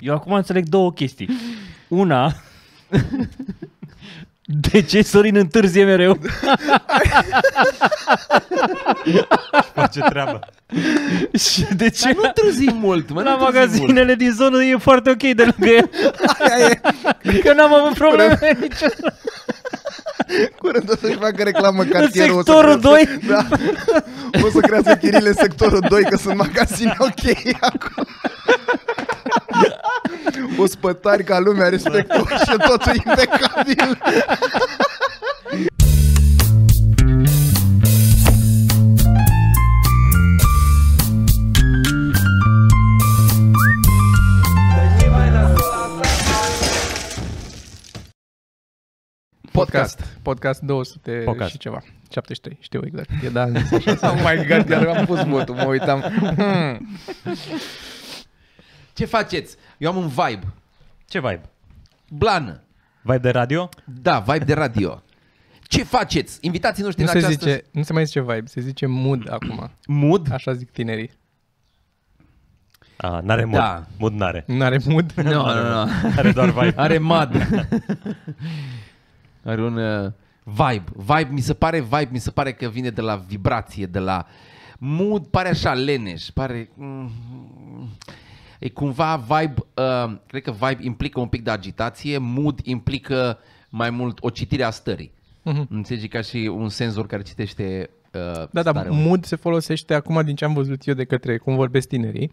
Eu acum înțeleg două chestii. Una, de ce Sorin întârzie mereu? Face treabă. Și de ce Nu întârzi mult, mă, la nu întârzi mult. magazinele din zonă e foarte ok de lângă el. Că n-am avut probleme niciodată. Curând o să-și facă reclamă cartierul. o să sectorul crească- Da. O să crească chirile în sectorul 2, că sunt magazine ok acolo. Ospătari ca lumea respectă și totul impecabil. Podcast. Podcast 200 Podcast. și ceva. 73, știu exact. E da, am zis așa. Oh my god, iar am pus votul, mă uitam. Hmm. Ce faceți? Eu am un vibe. Ce vibe? Blană. Vibe de radio? Da, vibe de radio. Ce faceți? Invitații noștri Nu în se, această... zice, nu se mai zice vibe, se zice mood acum. Mood? Așa zic tinerii. A, n-are mood. Da. Mood n-are. Nu are mood? Nu, nu, nu. Are doar vibe. Are mad. Are un uh, vibe. Vibe, mi se pare vibe, mi se pare că vine de la vibrație, de la mood, pare așa leneș, pare... mm, E cumva vibe, uh, cred că vibe implică un pic de agitație, mood implică mai mult o citire a stării. Mhm. Înțelegi ca și un senzor care citește uh, Da, da, starea mood se folosește acum din ce am văzut eu de către cum vorbesc tinerii.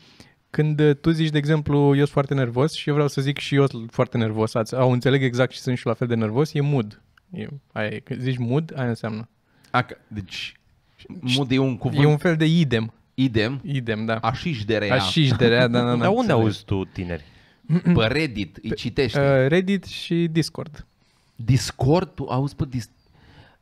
Când uh, tu zici, de exemplu, eu sunt foarte nervos și eu vreau să zic și eu sunt foarte nervos, ați, au înțeleg exact și sunt și la fel de nervos, e mood. E, aia e, când zici mood, aia înseamnă. A, că- deci, mood e un cuvânt E un fel de idem. Idem, Idem, da. așiș de rea. Așiș de rea, da, da, da. Dar unde înțeleg. auzi tu tineri? Pe Reddit îi citește. Uh, Reddit și Discord. Discord, tu auzi pe dis...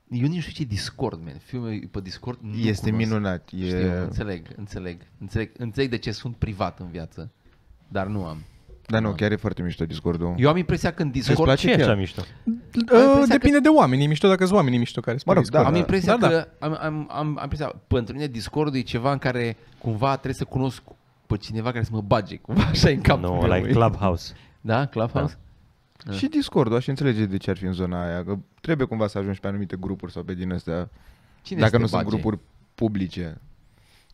Eu nici nu știu ce e Discord, man. Fiul pe Discord nu Este cunosc. minunat. E... Știu, înțeleg, înțeleg, înțeleg. Înțeleg de ce sunt privat în viață, dar nu am. Da, nu, chiar e foarte mișto Discord-ul. Eu am impresia că în Îți Discord... place Ce e chiar? așa mișto? Uh, depinde de oameni, e mișto dacă sunt oamenii mișto care Mă rog, Discord. da, Am impresia Da, da. că am, am, am, am impresia, pentru mine Discord e ceva în care cumva trebuie să cunosc pe cineva care să mă bage, cumva așa în capul Nu, meu. like Clubhouse. Da, Clubhouse? Și Discord-ul, aș înțelege de ce ar fi în zona aia, că trebuie cumva să ajungi pe anumite grupuri sau pe din astea, Cine dacă să te nu sunt bage? grupuri publice.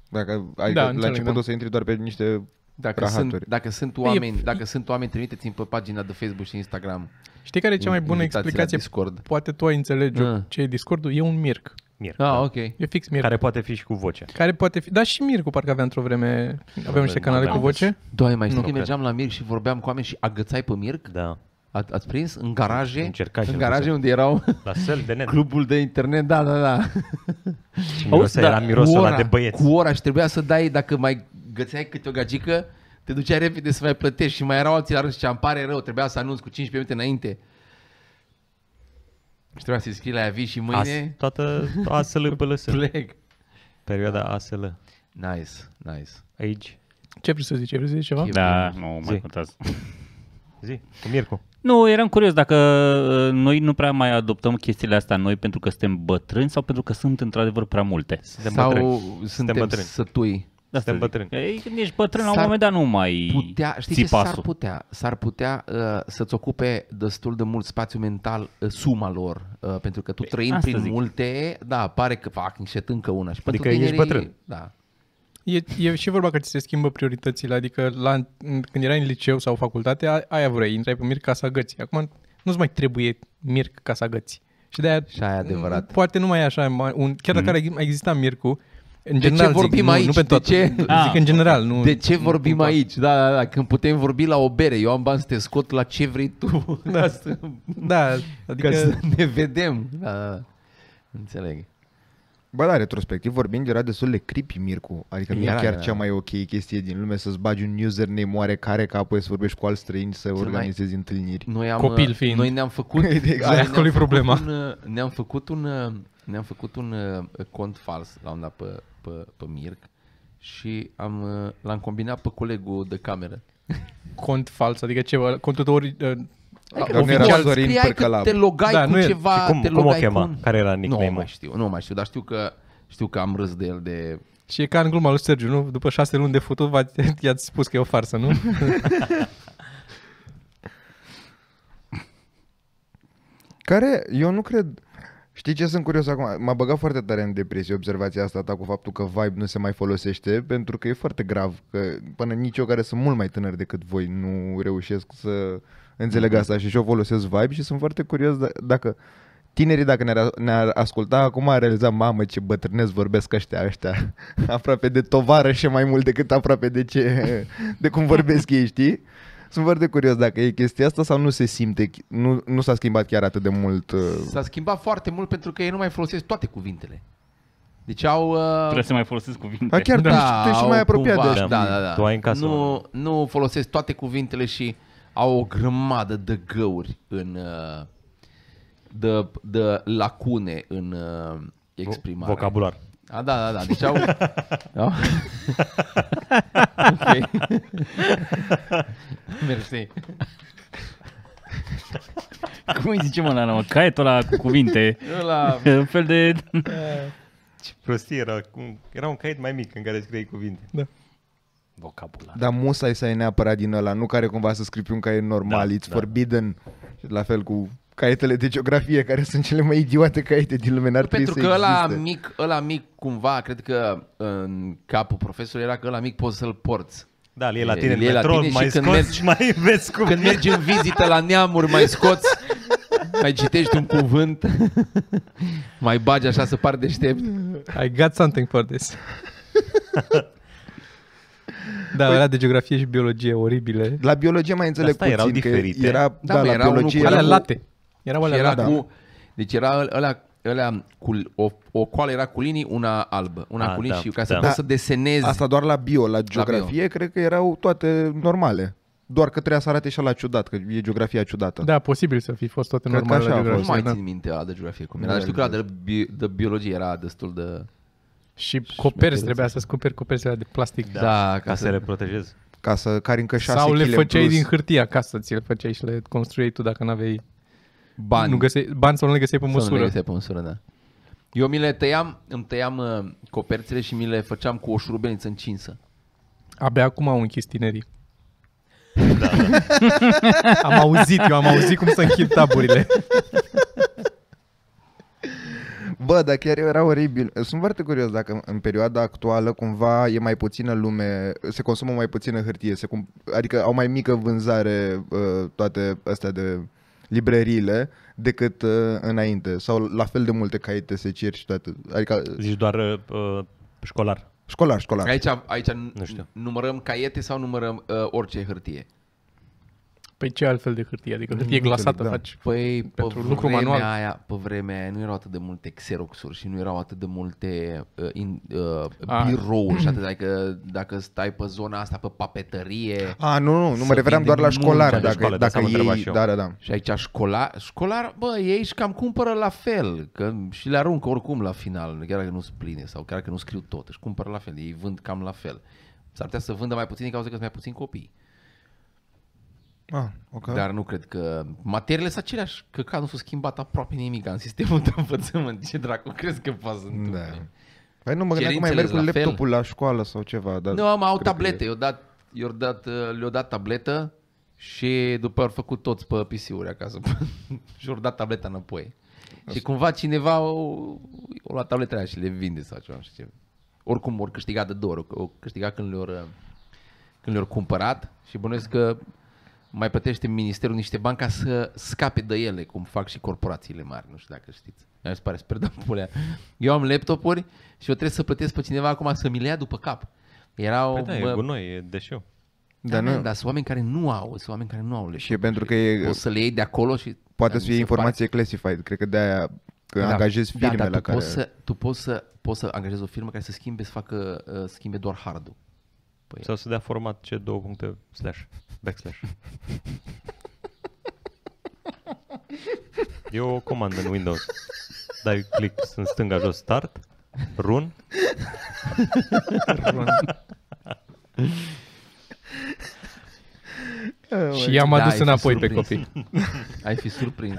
Dacă, adică Da, la înțeleg, început da. o să intri doar pe niște Dacă rahaturi. sunt, dacă sunt E- oameni, dacă sunt oameni, trimiteți-mi pe pagina de Facebook și Instagram. Știi care e cea mai bună invitații la explicație? Discord. Poate tu ai înțelege Ah. ce e Discordul. E un mirc. Mir. Ah, da. ok. E fix mirc. Care poate fi și cu voce. Care poate fi... Da, și Mircu parcă avea într-o vreme... Aveam niște Nu canale aveam. cu voce. Doamne, mai știi Nu că cred. mergeam la Mirc și vorbeam cu oameni și agățai pe Mirc? Da. A, ați prins? În garaje? Încerca și în el garaje să- unde erau La sel de net. clubul de internet, da, da, da. Și mirosul era mirosul cu ăla ora, de băieți. Cu ora și trebuia să dai, dacă mai gățeai câte o gagică, te duceai repede să mai plătești și mai erau alții la rând și îmi pare rău, trebuia să anunț cu 15 minute înainte. Și trebuia să-i scrii la aviz și As, mâine toată ASL pe lăsă. plec. Perioada ASL. Nice, nice. Aici. Ce vrei să zici? Vrei să zici ceva? Ce- Da, nu mai Zi. contează. Zi, cu Mircu. Nu, eram curios dacă uh, noi nu prea mai adoptăm chestiile astea noi pentru că suntem bătrâni sau pentru că sunt într-adevăr prea multe. Suntem Sau bătrâni. suntem, bătrâni. sătui. Da, Suntem bătrâni. Ei, când ești bătrân, la un S-ar moment dat nu mai putea, știi ții ce s-ar pasul. putea? S-ar putea uh, să-ți ocupe destul de mult spațiu mental uh, suma lor, uh, pentru că tu trăind asta prin zic. multe, da, pare că fac niște încă una. Și pentru Adică ești tinerii, bătrân. Da. E, e și vorba că ți se schimbă prioritățile, adică la, când erai în liceu sau facultate, a- aia vrei, intrai pe Mirc ca să agăți. Acum nu-ți mai trebuie Mirc ca să agăți. Și de-aia Și aia e adevărat. poate nu mai e așa, mai- un, chiar dacă mm. mai exista Mircu, în De ce general vorbim zic, nu, aici? nu pe De tot. ce? Zic Ah. în general, nu. De ce nu vorbim cumva. aici? Da, da, da, când putem vorbi la o bere, eu am bani să te scot la ce vrei tu, da. ca, să, Da, adică ca să ne vedem. Da, da, da. Înțeleg. Bă, da, retrospectiv vorbind, era destul de creepy Mircu. Adică nu e Era, chiar era. cea mai ok chestie din lume să-ți bagi un username oarecare ca apoi să vorbești cu alți străini să mai- organizezi întâlniri. Noi am, Copil fiind. Noi ne-am făcut... Aia noi ne-am acolo e făcut problema. Un, uh, ne-am făcut un, uh, ne-am făcut un uh, cont fals la un dat pe, pe, pe Mirc și am, uh, l-am combinat pe colegul de cameră. Cont fals, adică ce, ă, contul tău ori, uh, Adică oficial Zorin Te logai da, cu e, ceva, cum, te cum logai o chema? Cu un... Care era nickname Nu mai știu, nu mai știu, dar știu că, știu că am râs de el de și e ca în gluma lui Sergiu, nu? După șase luni de futut, i-ați spus că e o farsă, nu? Care, eu nu cred, Știi ce sunt curios acum? M-a băgat foarte tare în depresie observația asta ta cu faptul că Vibe nu se mai folosește, pentru că e foarte grav, că până nici eu care sunt mult mai tânăr decât voi nu reușesc să înțeleg asta și și-o folosesc Vibe și sunt foarte curios d- dacă tinerii dacă ne-ar, ne-ar asculta acum ar realiza, mamă ce bătrânesc vorbesc ăștia, ăștia, aproape de tovară și mai mult decât aproape de ce, de cum vorbesc ei, știi? Sunt foarte curios dacă e chestia asta sau nu se simte, nu, nu s-a schimbat chiar atât de mult. uh, S-a schimbat foarte mult pentru că ei nu mai folosesc toate cuvintele. Deci au... Uh, Trebuie să mai folosesc cuvinte. A, chiar da, tu ești și au mai apropiat cumva, de așa. Da, da, da. Tu ai în casă Nu, nu folosesc toate cuvintele și au o grămadă de găuri în... Uh, de, de lacune în uh, exprimare. Vocabular. A, da, da, da. Deci au... da? ok. Mersi. Cum îi zicem ăla, mă? Caietul ăla cu cuvinte. Ăla... Un fel de... Ce prostie era. Cum- Era un caiet mai mic în care scriei cuvinte. Vocabular. Dar musai să ai neapărat din ăla, nu care cumva să scrii pe un caiet normal, Da, it's da. forbidden. Și La fel cu caietele de geografie, care sunt cele mai idiote caiete din lume, n-ar trebui Pentru să că ăla existe. mic, ăla mic cumva, cred că în capul profesorului era că ăla mic poți să-l porți. Da, e la E- tine în e la metrou, tine și mai când scoți mergi- și mai vezi cum Când mergi în vizită la neamuri, mai scoți, mai citești un cuvânt, mai bagi așa să pari deștept. I got something for this. da, alea de geografie și biologie oribile. La biologie mai înțeleg Asta erau puțin, că diferite. era, Da, da, bă, la era unul biologie cu Alea era cu- late. Erau Și alea era late. cu, deci era ăla, ăla cu, o, o coală era cu linii, una albă, una Ah, cu linii da, și ca să da. poți să desenezi. Asta doar la bio, la geografie, cred că erau toate normale. Doar că trebuia să arate și la ciudat, că e geografia ciudată. Da, posibil să fi fost toate Cred că normale la așa a nu geografie. mai Da. țin minte ăla de geografie cum era, Da, dar știu că ăla de, exact. bi- de biologie era destul de... Și coperți, trebuia să-ți cumperi coperți alea de plastic. Da, da ca să le protejezi. Ca să cari încă 6 Sau le kg făceai plus. din hârtie acasă, ți le făceai și le construiai tu dacă n-aveai bani. Nu găseai, bani sau nu le găseai pe Sau nu le măsură. găseai pe măsură, da. Eu mi le tăiam, îmi tăiam uh, coperțile și mi le făceam cu o șurubelniță încinsă. Abia acum au închis tinerii. am auzit, eu am auzit cum să închid taburile. Bă, dar chiar era oribil. Sunt foarte curios dacă în perioada actuală cumva e mai puțină lume, se consumă mai puțină hârtie, se cum, adică au mai mică vânzare uh, toate astea de librăriile decât uh, înainte. Sau la fel de multe caiete se cer și toate. Adică Zici doar uh, școlar. școlar, școlar. Aici, aici Nu știu. numărăm caiete sau numărăm uh, orice hârtie? Păi ce altfel de hârtie? Adică hârtie Nu glasată înțeleg, da. faci. Păi, pe Pentru lucru vremea manual. Aia, pe vremea aia nu erau atât de multe xeroxuri și nu erau atât de multe uh, in, uh, A. birouri și atât. Adică dacă stai pe zona asta, pe papetărie A, nu, nu, nu Să mă refeream vinde doar la mult școlar, de dacă, școală, de dacă asta mă întreba ei, și eu. da, da, da. și aici școlar, școlar, bă, ei își cam cumpără la fel, că și le aruncă oricum la final, chiar dacă nu sunt pline sau chiar dacă nu scriu tot, își cumpără la fel, ei vând cam la fel. S-ar putea să vândă mai puțin din cauza că sunt mai puțini copii. Ah, ok. Dar nu cred că materiile sunt aceleași, că ca nu s-a schimbat aproape nimic în sistemul de învățământ. Ce dracu crezi că poate să Da. întâmple? Păi nu mă gândeam că mai Cerințele merg cu la fel. laptopul la școală sau ceva. Dar Nu, am au cred că tablete, e- i-au dat, i-au dat, uh, le-au dat tabletă și după au făcut toți pe PC-uri acasă și au dat tableta înapoi. Și cumva cineva o, o luat tabletele aia și le vinde sau ceva, nu știu ce. Oricum ori câștigat de două ori, o câștigat când le-au uh, când le-au cumpărat și bănuiesc că mai plătește ministerul niște bani ca să scape de ele, cum fac și corporațiile mari, nu știu dacă știți. Mi se pare sper de pulea. Eu am laptopuri și eu trebuie să plătesc pe cineva acum să mi le ia după cap. Erau, Păi da, e bă, gunoi, e deșeu. da, Dar man, nu- dar sunt oameni care nu au, sunt oameni care nu au Și e pentru că e, O să le iei de acolo și... poate dar să mi fie se pare- informație classified. Cred că de-aia că Da. angajezi firme da, dar la tu care... Poți să, tu poți să, poți să angajezi o firmă care să schimbe, să facă, uh, schimbe doar hardul. Păi, Sau să dea format C două puncte slash, backslash. E o comandă în Windows. Dai click în stânga jos start, run, Și i-am Da, adus ai fi înapoi pe surprins. copii. ai fi surprins.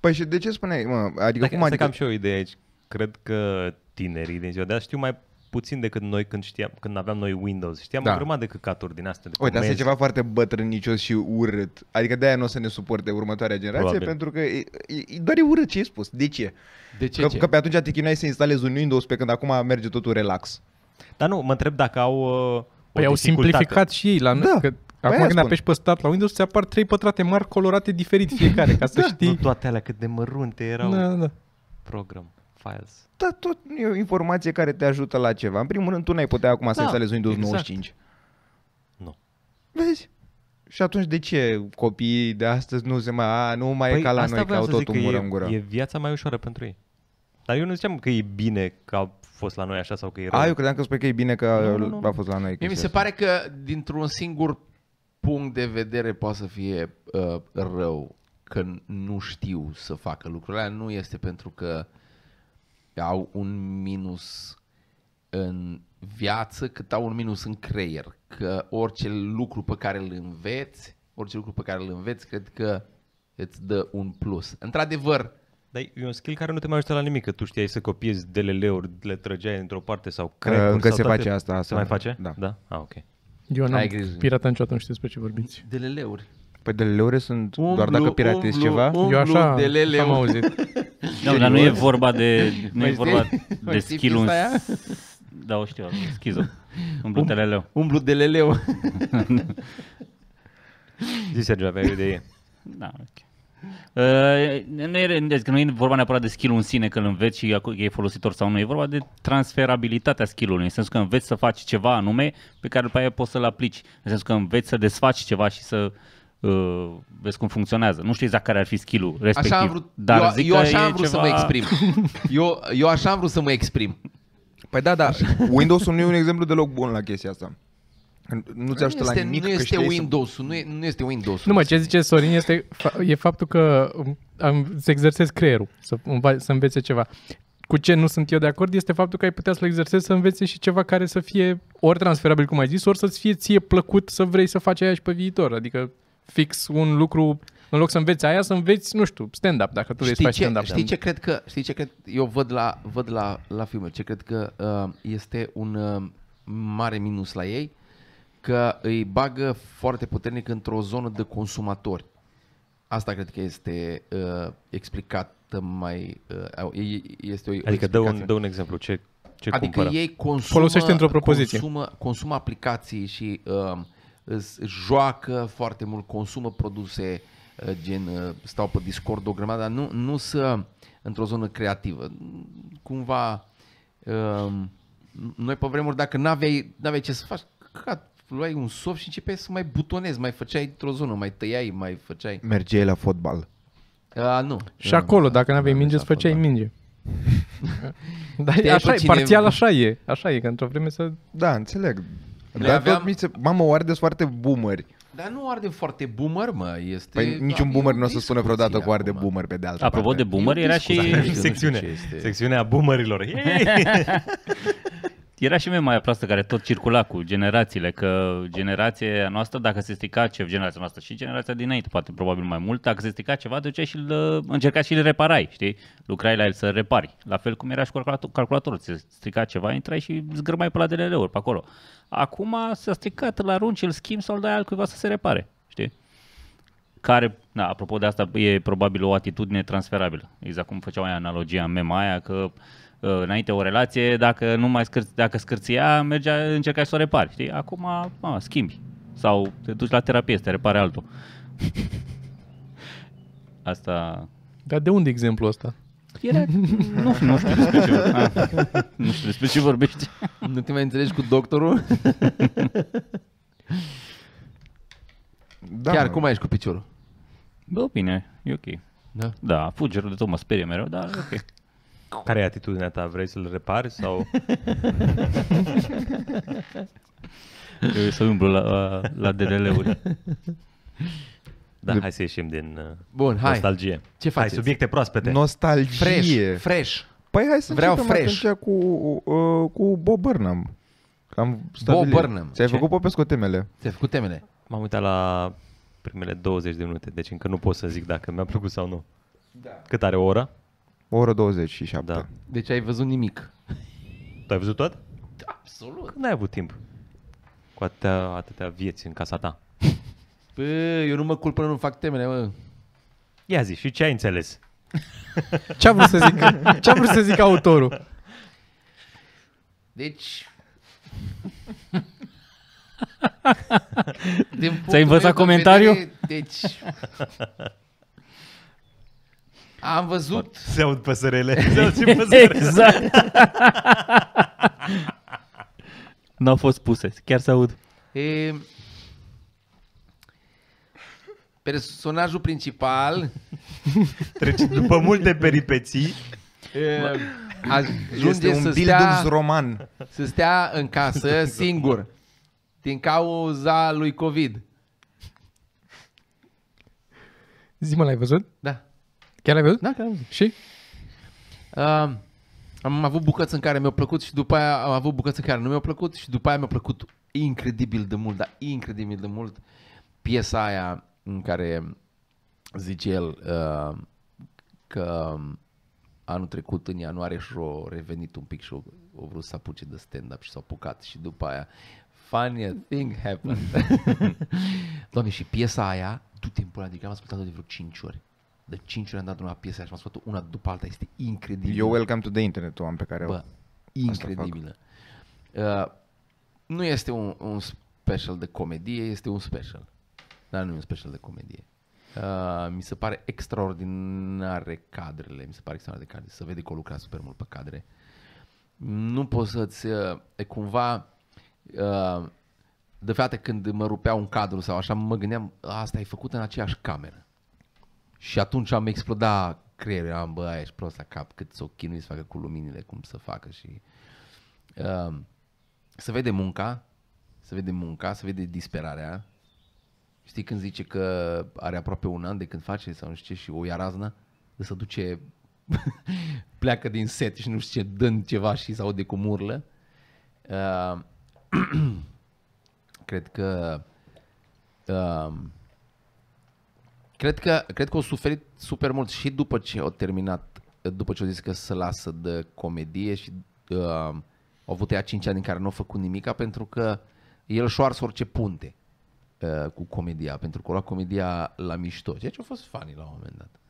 Păi și de ce spuneai, mă? Adică Dacă cum asta adică... cam și eu o idee aici. Cred că tinerii din ziua de azi știu mai puțin decât noi când știam, când aveam noi Windows. Știam Da. o grămadă de căcaturi din astea. De Uite, asta e comenzi. ceva foarte bătrânicios și urât. Adică de-aia nu o să ne suporte următoarea generație, Probabil. pentru că e, e, doar e urât ce ai spus. De ce? De ce? Că, ce? că pe atunci te chinuai să instalezi un Windows pe când acum merge totul relax. Dar nu, mă întreb dacă au uh, Păi o au dificultate. simplificat și ei. La Da, că, păi acum aia când spun. apeși pe start la Windows, ți apar trei pătrate mari colorate diferit fiecare, ca să Nu știi. toate alea cât de mărunte erau Da, da. program, files. Da, tot e o informație care te ajută la ceva. În primul rând, tu n-ai putea acum să Da, instalezi Windows exact. 95. Nu. Vezi? Și atunci de ce copiii de astăzi nu se mai... A, nu mai e ca la Păi asta noi, că voiam au să zic, totul că mură e, în gură. E viața mai ușoară pentru ei. Dar eu nu ziceam că e bine că a fost la noi așa sau că e rău. A, eu credeam că spui că e bine că Nu, nu, nu. a fost la noi. Mie mi chestia se asta. pare că dintr-un singur punct de vedere poate să fie uh, rău că nu știu să facă lucrurile alea. Nu este pentru că au un minus în viață cât au un minus în creier. Că orice lucru pe care îl înveți, orice lucru pe care îl înveți, cred că îți dă un plus. Într-adevăr, Dar e un skill care nu te mai ajută la nimic, că tu știai să copiezi DLL-uri, le trăgeai într-o parte sau Uh, crack încă sau se toate... face asta, asta. Se mai face? Da. Da? Ah, ok. Eu n-am Ai grijă. piratat niciodată, nu știu despre ce vorbiți. DLL-uri. Păi DLL-uri sunt doar dacă piratezi ceva? umblu Eu așa de lele am auzit. Nu, dar nu e vorba de, nu e Mai vorba știi? de Mai știi skill piesa aia? Da, o știu, schizo. Un bluteleleu. Umblu de leleu. Zi, Sergio, aveai o idee. Da, ok. Uh, nu, e, deci că nu e vorba neapărat de skill în sine când îl înveți și că e folositor sau nu, e vorba de transferabilitatea skill-ului, în sensul că înveți să faci ceva anume pe care după aia poți să-l aplici, în sensul că înveți să desfaci ceva și să uh, vezi cum funcționează. Nu știu exact care ar fi skill-ul respectiv, Așa am vrut, dar eu, zic eu că așa e am vrut ceva... să mă exprim. Eu, eu așa am vrut să mă exprim. Păi da, da. Windows-ul nu e un exemplu deloc bun la chestia asta. Nu ți ajută nu la este, nimic nu că este știi să- Windows-ul, nu, e, nu este Windows-ul. Nu mă, ce zice Sorin este, fa- e faptul că um, am, să exersezi creierul, să, înva- să învețe ceva. Cu ce nu sunt eu de acord este faptul că ai putea să-l exersezi să învețe și ceva care să fie ori transferabil, cum ai zis, ori să-ți fie ție plăcut să vrei să faci aia și pe viitor. Adică fix un lucru, în loc să înveți aia, să înveți, nu știu, stand-up, dacă tu vrei să Știi faci ce, stand-up. știi ce cred că, știi ce cred, eu văd la, văd la, la filme, ce cred că uh, este un uh, mare minus la ei, că îi bagă foarte puternic într-o zonă de consumatori. Asta cred că este uh, explicată mai, uh, e- este o, o Adică dă explicație. un, dă un exemplu. Ce, ce Adică cumpără? ei consumă, Folosește într-o propoziție. Consumă, consumă aplicații și uh, îs, joacă foarte mult, consumă produse uh, gen uh, stau pe Discord o grămadă, dar nu, nu să într-o zonă creativă. Cumva uh, noi pe vremuri dacă n-aveai, n-aveai ce să faci, căcat, luai un soft și începeai să mai butonezi, mai făceai într-o zonă, mai tăiai, mai făceai. Mergeai la fotbal. Uh, nu. Și acolo, dacă n-aveai n-am minge, mers îți făceai la fotbal. minge. Dar Știai așa pe e, cine- parțial așa e, așa e, că într-o vreme să... Da, înțeleg. Noi Dar aveam- tot mi se... Mamă, o ardeți foarte boomeri. Dar nu arde foarte boomer, mă. Este, Păi da, niciun e boomer o nu o să spună discuție vreodată cu arde acum. boomer pe de altă Apropo parte. de boomer, E o era și, discuție. Nu știu Secțiune. ce este. Secțiunea boomerilor. Yay! era și mea proastă care tot circula cu generațiile, că generația noastră, dacă se strica ceva, generația noastră și generația dinainte, poate probabil mai mult, dacă se strica ceva, duceai și îl încercai și îl reparai, știi? Lucrai la el să repari. La fel cum era și cu calculator, calculatorul, se strica ceva, intrai și zgârmai pe la DLL-uri pe acolo. Acum s-a stricat, îl arunci, îl schimbi sau îl dai altcuiva să se repare, știi? care, da, apropo de asta, e probabil o atitudine transferabilă. Exact cum făceau aia analogia în mema aia, că uh, înainte o relație, dacă nu mai scârț, dacă scârția, mergea, încercai să o repari, știi? Acum, a, schimbi. Sau te duci la terapie să te repare altul. asta Dar de unde exemplul ăsta? era... nu, știu, nu știu despre ce, a, nu știu despre ce vorbești. Nu te mai înțelegi cu doctorul? Da, Chiar, mă. cum ai ești cu piciorul? Bă, bine, e ok. Da. Da, fugerul de tot mă sperie mereu, dar e ok. Care e atitudinea ta? Vrei să-l repari sau... Eu să umblu la, la DDL-uri. Da, hai să ieșim din uh, Bun, hai. nostalgie. Ce Hai, faceți? subiecte proaspete. Nostalgie. Fresh, fresh. Păi hai să Vreau începem fresh. atunci cu, uh, cu Bob Burnham. Am stabilit. Burnham. Ți-ai Ce? făcut Popescu temele? Ți-ai făcut temele? M-am uitat la primele 20 de minute, deci încă nu pot să zic dacă mi-a plăcut sau nu. Da. Cât are o oră? O oră 27. Da. Deci ai văzut nimic. Tu ai văzut tot? Absolut. Când ai avut timp cu atâtea, atâtea vieți în casa ta? Bă, eu nu mă culp până nu fac temele, mă. Ia zi, și ce ai înțeles? Ce a vrut să zic, ce a vrut să zic autorul? Deci... Din punctul Ți-ai învățat meu de comentariu? Vedere, deci... Am văzut... Se aud păsărele. Se aud și păsărele. Exact. N-au fost puse, chiar se aud. E... Personajul principal Trece după multe peripeții. e, ajunge Este un să Bildungs stea, roman. să stea în casă singur din cauza lui COVID. Zi mă, l-ai văzut? Da. Chiar l-ai văzut? Da, că am văzut. Și? Uh, am avut bucăți în care mi-au plăcut și după aia am avut bucăți în care nu mi-au plăcut și după aia mi-a plăcut incredibil de mult, dar incredibil de mult piesa aia în care zice el uh, că anul trecut în ianuarie și-a revenit un pic și a vrut să apuce de stand-up și s-a apucat și după aia funny thing happened. Doamne, și piesa aia, du timpul ăla, adică am ascultat-o de vreo 5 ori. De 5 ori am dat una piesa aia și am ascultat una după alta, este incredibil. Eu Welcome to the Internet o am pe care o... Bă, incredibilă. Uh, nu este un, un special de comedie, este un special. Dar nu e un special de comedie. Uh, mi se pare extraordinare cadrele, mi se pare extraordinar de cadre. Se vede că o lucra super mult pe cadre. Nu poți să-ți, uh, e cumva, uh, de fapt când mă rupea un cadru sau așa, mă gândeam, asta e făcut în aceeași cameră. Și atunci am explodat creierul, am, bă, aia ești prost la cap, cât s-o chinui să facă cu luminile, cum să facă și... Uh, se vede munca, se vede munca, se vede disperarea. Știi când zice că are aproape un an de când face sau nu știu ce și o ia raznă, de să duce, pleacă din set și nu știu ce, dând ceva și se aude cum urlă. Uh, cred că uh, Cred că, cred că au suferit super mult și după ce au terminat, după ce au zis că se lasă de comedie și uh, au avut ea 5 ani în care nu au făcut nimica pentru că el și-a ars orice punte uh, cu comedia, pentru că a luat comedia la mișto, ceea ce a fost funny la un moment dat.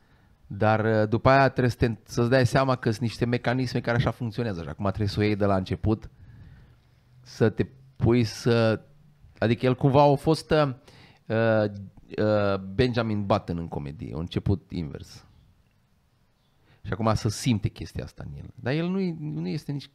Dar uh, după aia trebuie să te, să-ți dai seama că sunt niște mecanisme care așa funcționează și acum trebuie să o iei de la început, să te pui să... Adică el cumva a fost uh, uh, Benjamin Button în comedie, a început invers. Și acum să simte chestia asta în el. Dar el nu, e, nu este nici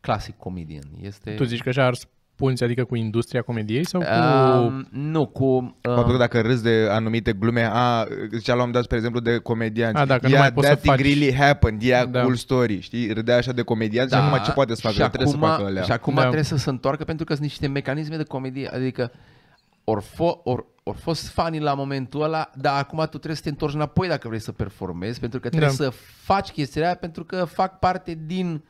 clasic comedian. Este... Tu zici că și-a ars punți, adică cu industria comediei sau cu... Uh, nu, cu... Faptul că Uh, dacă râzi de anumite glume, a, zicea la un dat, spre exemplu, de comedianți. A, dacă nu yeah, mai poți that să faci- thing really happened, yeah, Da. cool story, știi? Râdea așa de comedianți și acum ce poate să facă? Da. și Trebuie acum, să facă alea. Și acum Da. trebuie să se întoarcă pentru că sunt niște mecanisme de comedie. Adică ori, fo, or, or fost funny la momentul ăla, dar acum tu trebuie să te întorci înapoi dacă vrei să performezi, pentru că trebuie Da. să faci chestia aia pentru că fac parte din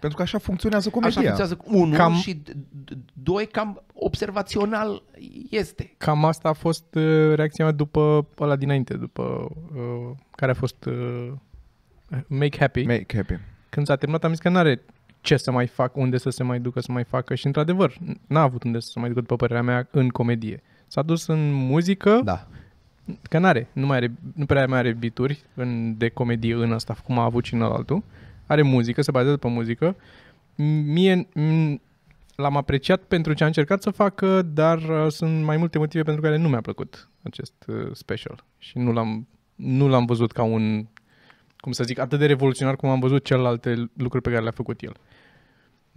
Pentru că așa funcționează Așa comedia. funcționează unul Cam- și d- d- doi cam observațional este. Cam asta a fost uh, reacția mea după ăla dinainte, după uh, care a fost uh, Make Happy. Make happy. Când s-a terminat am zis că n-are ce să mai fac, unde să se mai ducă să mai facă și într-adevăr n-a avut unde să se mai ducă după părerea mea în comedie. S-a dus în muzică, Da. că n-are, nu, mai are, nu prea mai are bituri în, de comedie în asta, cum a avut și în altul. Are muzică, se bazează pe muzică. Mie m- l-am apreciat pentru ce a încercat să facă, dar uh, sunt mai multe motive pentru care nu mi-a plăcut acest uh, special. Și nu l-am, nu l-am văzut ca un, cum să zic, atât de revoluționar cum am văzut celelalte lucruri pe care le-a făcut el.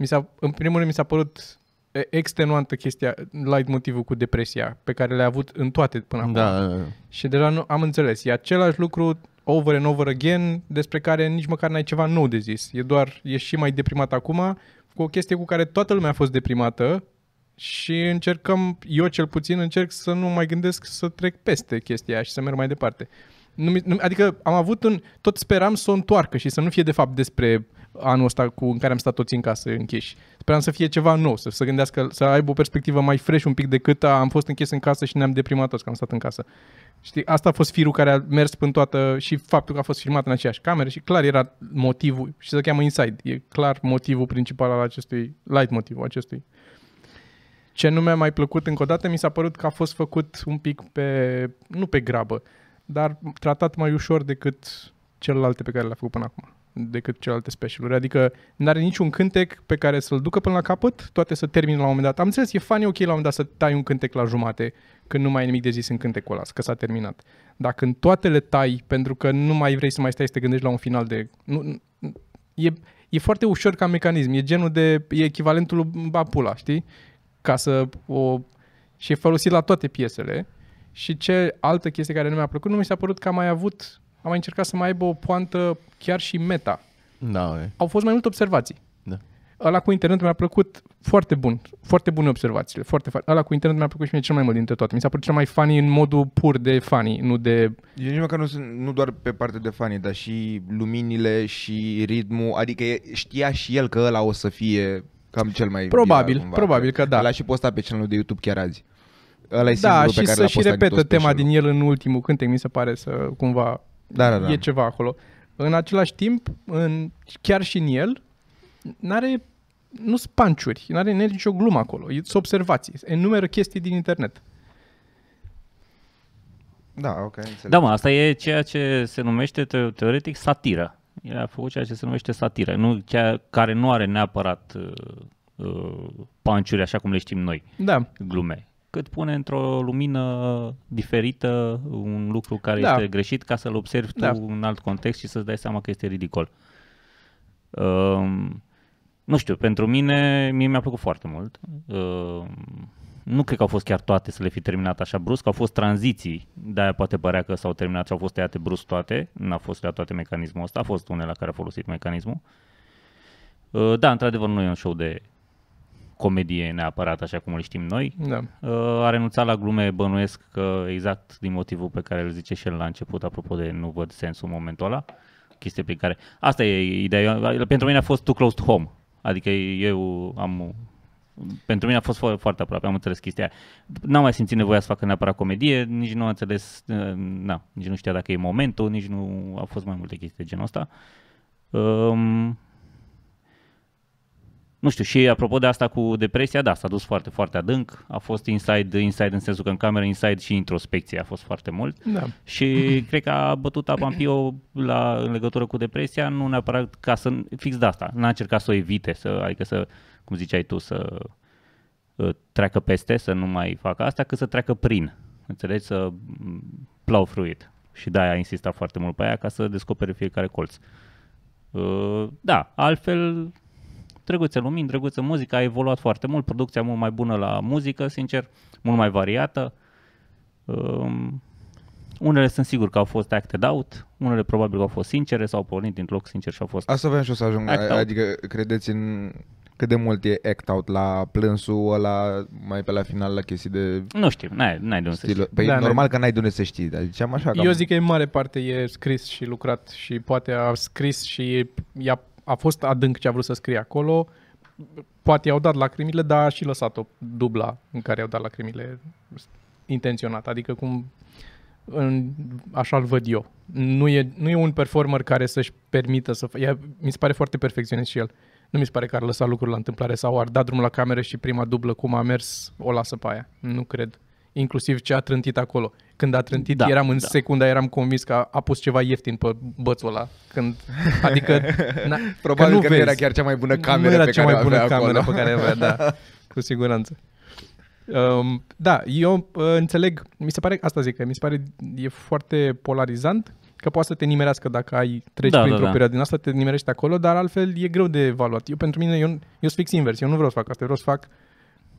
Mi s-a, în primul rând mi s-a părut e, extenuantă chestia, light motivul cu depresia, pe care le-a avut în toate până acum. Da. Și deja nu, am înțeles. E același lucru over and over again despre care nici măcar n-ai ceva nou de zis. E doar, e și mai deprimat acum cu o chestie cu care toată lumea a fost deprimată și încercăm, eu cel puțin încerc să nu mai gândesc să trec peste chestia aia și să merg mai departe. Nu, mi- nu, adică am avut un, tot speram să o întoarcă și să nu fie de fapt despre anul ăsta cu, în care am stat toți în casă închiși. Speram să fie ceva nou, să se gândească, să aibă o perspectivă mai fresh un pic decât a, am fost închis în casă și ne-am deprimat toți că am stat în casă. Știi, asta a fost firul care a mers până toată și faptul că a fost filmat în aceeași cameră și clar era motivul și se cheamă Inside. E clar motivul principal al acestui, light motivul acestui. Ce nu mi-a mai plăcut încă o dată, mi s-a părut că a fost făcut un pic pe, nu pe grabă, dar tratat mai ușor decât celelalte pe care le-a făcut până acum decât celelalte specialuri. Adică nu are niciun cântec pe care să-l ducă până la capăt, toate să termine la un moment dat. Am înțeles, e funny ok la un moment dat să tai un cântec la jumate, când nu mai ai nimic de zis în cântecul ăla, că s-a terminat. Dar când toate le tai, pentru că nu mai vrei să mai stai să te gândești la un final de... Nu, e, e foarte ușor ca mecanism, e genul de... e echivalentul lui Bapula, știi? Ca să o... și e folosit la toate piesele. Și ce altă chestie care nu mi-a plăcut, nu mi s-a părut că a mai avut am mai încercat să mai aibă o poantă chiar și meta. Da, e. Au fost mai multe observații. Da. Ăla cu internet mi-a plăcut foarte bun, foarte bune observațiile, foarte funny. Ăla cu internet mi-a plăcut și mie cel mai mult dintre toate. Mi s-a părut cel mai funny în modul pur de funny, nu de... Eu nici măcar nu sunt, nu doar pe partea de fani, dar și luminile și ritmul, adică e- știa și el că ăla o să fie cam cel mai Probabil, viral, cumva. probabil că da. L-a și postat pe canalul de YouTube chiar azi. Ăla e Da, singurul și pe care să l-a și postat din repetă tot tema specialul. din el în ultimul cântec, mi se pare să cumva Da, da, da. e ceva acolo. În același timp, în, chiar și în el, n-are, nu sunt panciuri, n-are, n-are nicio glumă acolo, e- sunt observații, enumeră chestii din internet. Da, ok, înțeleg. Da, mă, asta e ceea ce se numește te- teoretic satiră. El a făcut ceea ce se numește satiră, nu, cea care nu are neapărat uh, uh, panciuri așa cum le știm noi, Da, glume. Cât pune într-o lumină diferită un lucru care Da. este greșit ca să-l observi tu Da. în alt context și să-ți dai seama că este ridicol. Um, nu știu, pentru mine, mie mi-a plăcut foarte mult. Um, nu cred că au fost chiar toate să le fi terminat așa brusc, au fost tranziții, de-aia poate părea că s-au terminat și au fost tăiate brusc toate, n-a fost la toate mecanismul ăsta, a fost unele la care a folosit mecanismul. Uh, Da, într-adevăr nu e un show de comedie neapărat așa cum îl știm noi. da. Uh, A renunțat la glume, bănuiesc că exact din motivul pe care îl zice și el la început, apropo de nu văd sensul în momentul ăla, chestie pe care... Asta e ideea, Eu- pentru mine a fost too close to home, adică eu am... Pentru mine a fost fo- foarte aproape, am înțeles chestia aia. N-am mai simțit nevoia să facă neapărat comedie, nici nu am înțeles, uh, na, nici nu știa dacă e momentul, nici nu au fost mai multe chestii de genul ăsta. Um, nu știu, și apropo de asta cu depresia, da, s-a dus foarte, foarte adânc. A fost inside, inside în sensul că în cameră inside și introspecție a fost foarte mult. Da. Și cred că a bătut apa în pio la, în legătură cu depresia, nu neapărat ca să, fix de asta, n-a încercat să o evite, să, adică să, cum ziceai tu, să uh, treacă peste, să nu mai facă asta, cât să treacă prin, înțelegi, să mm, plow through it. Și de-aia a insistat foarte mult pe aia ca să descopere fiecare colț. Uh, da, altfel drăguțe lumini, drăguță muzică, a evoluat foarte mult, producția mult mai bună la muzică, sincer, mult mai variată. Um, unele sunt sigur că au fost acted out, unele probabil că au fost sincere sau au pornit din loc sincer și au fost... Asta vreau și eu să ajung, Act out. adică credeți în cât de mult e act out la plânsul ăla, mai pe la final la chestii de Nu știu, n-ai, n-ai de unde să stil. știi. Păi Da, normal că n-ai de unde să știi, dar ziceam așa că Eu zic că în mare parte e scris și lucrat și poate a scris și i-a, a fost adânc ce a vrut să scrie acolo. Poate i-au dat lacrimile, dar a și lăsat-o dubla în care i-au dat lacrimile intenționat. Adică cum în, așa-l văd eu. Nu e, nu e un performer care să-și permită să... Fă, ea, mi se pare foarte perfecționist și el. Nu mi se pare că ar lăsa lucruri la întâmplare sau ar da drumul la cameră și prima dublă cum a mers o lasă pe aia. Nu cred. Inclusiv ce a trântit acolo. Când a trântit, Da, da, eram în da. da. secunda, eram convins că a, a pus ceva ieftin pe bățul ăla. Când, adică, na, Probabil că, nu vezi. era chiar cea mai bună cameră nu era pe cea care mai o bună avea cameră acolo. pe care avea, da, cu siguranță. Um, da, eu uh, înțeleg, mi se pare, asta zic, că mi se pare e foarte polarizant, că poate să te nimerească dacă ai treci Da, da, da, printr-o da. perioadă din asta, te nimerești acolo, dar altfel e greu de evaluat. Eu pentru mine, eu, eu sunt fix invers, eu nu vreau să fac asta, eu vreau să fac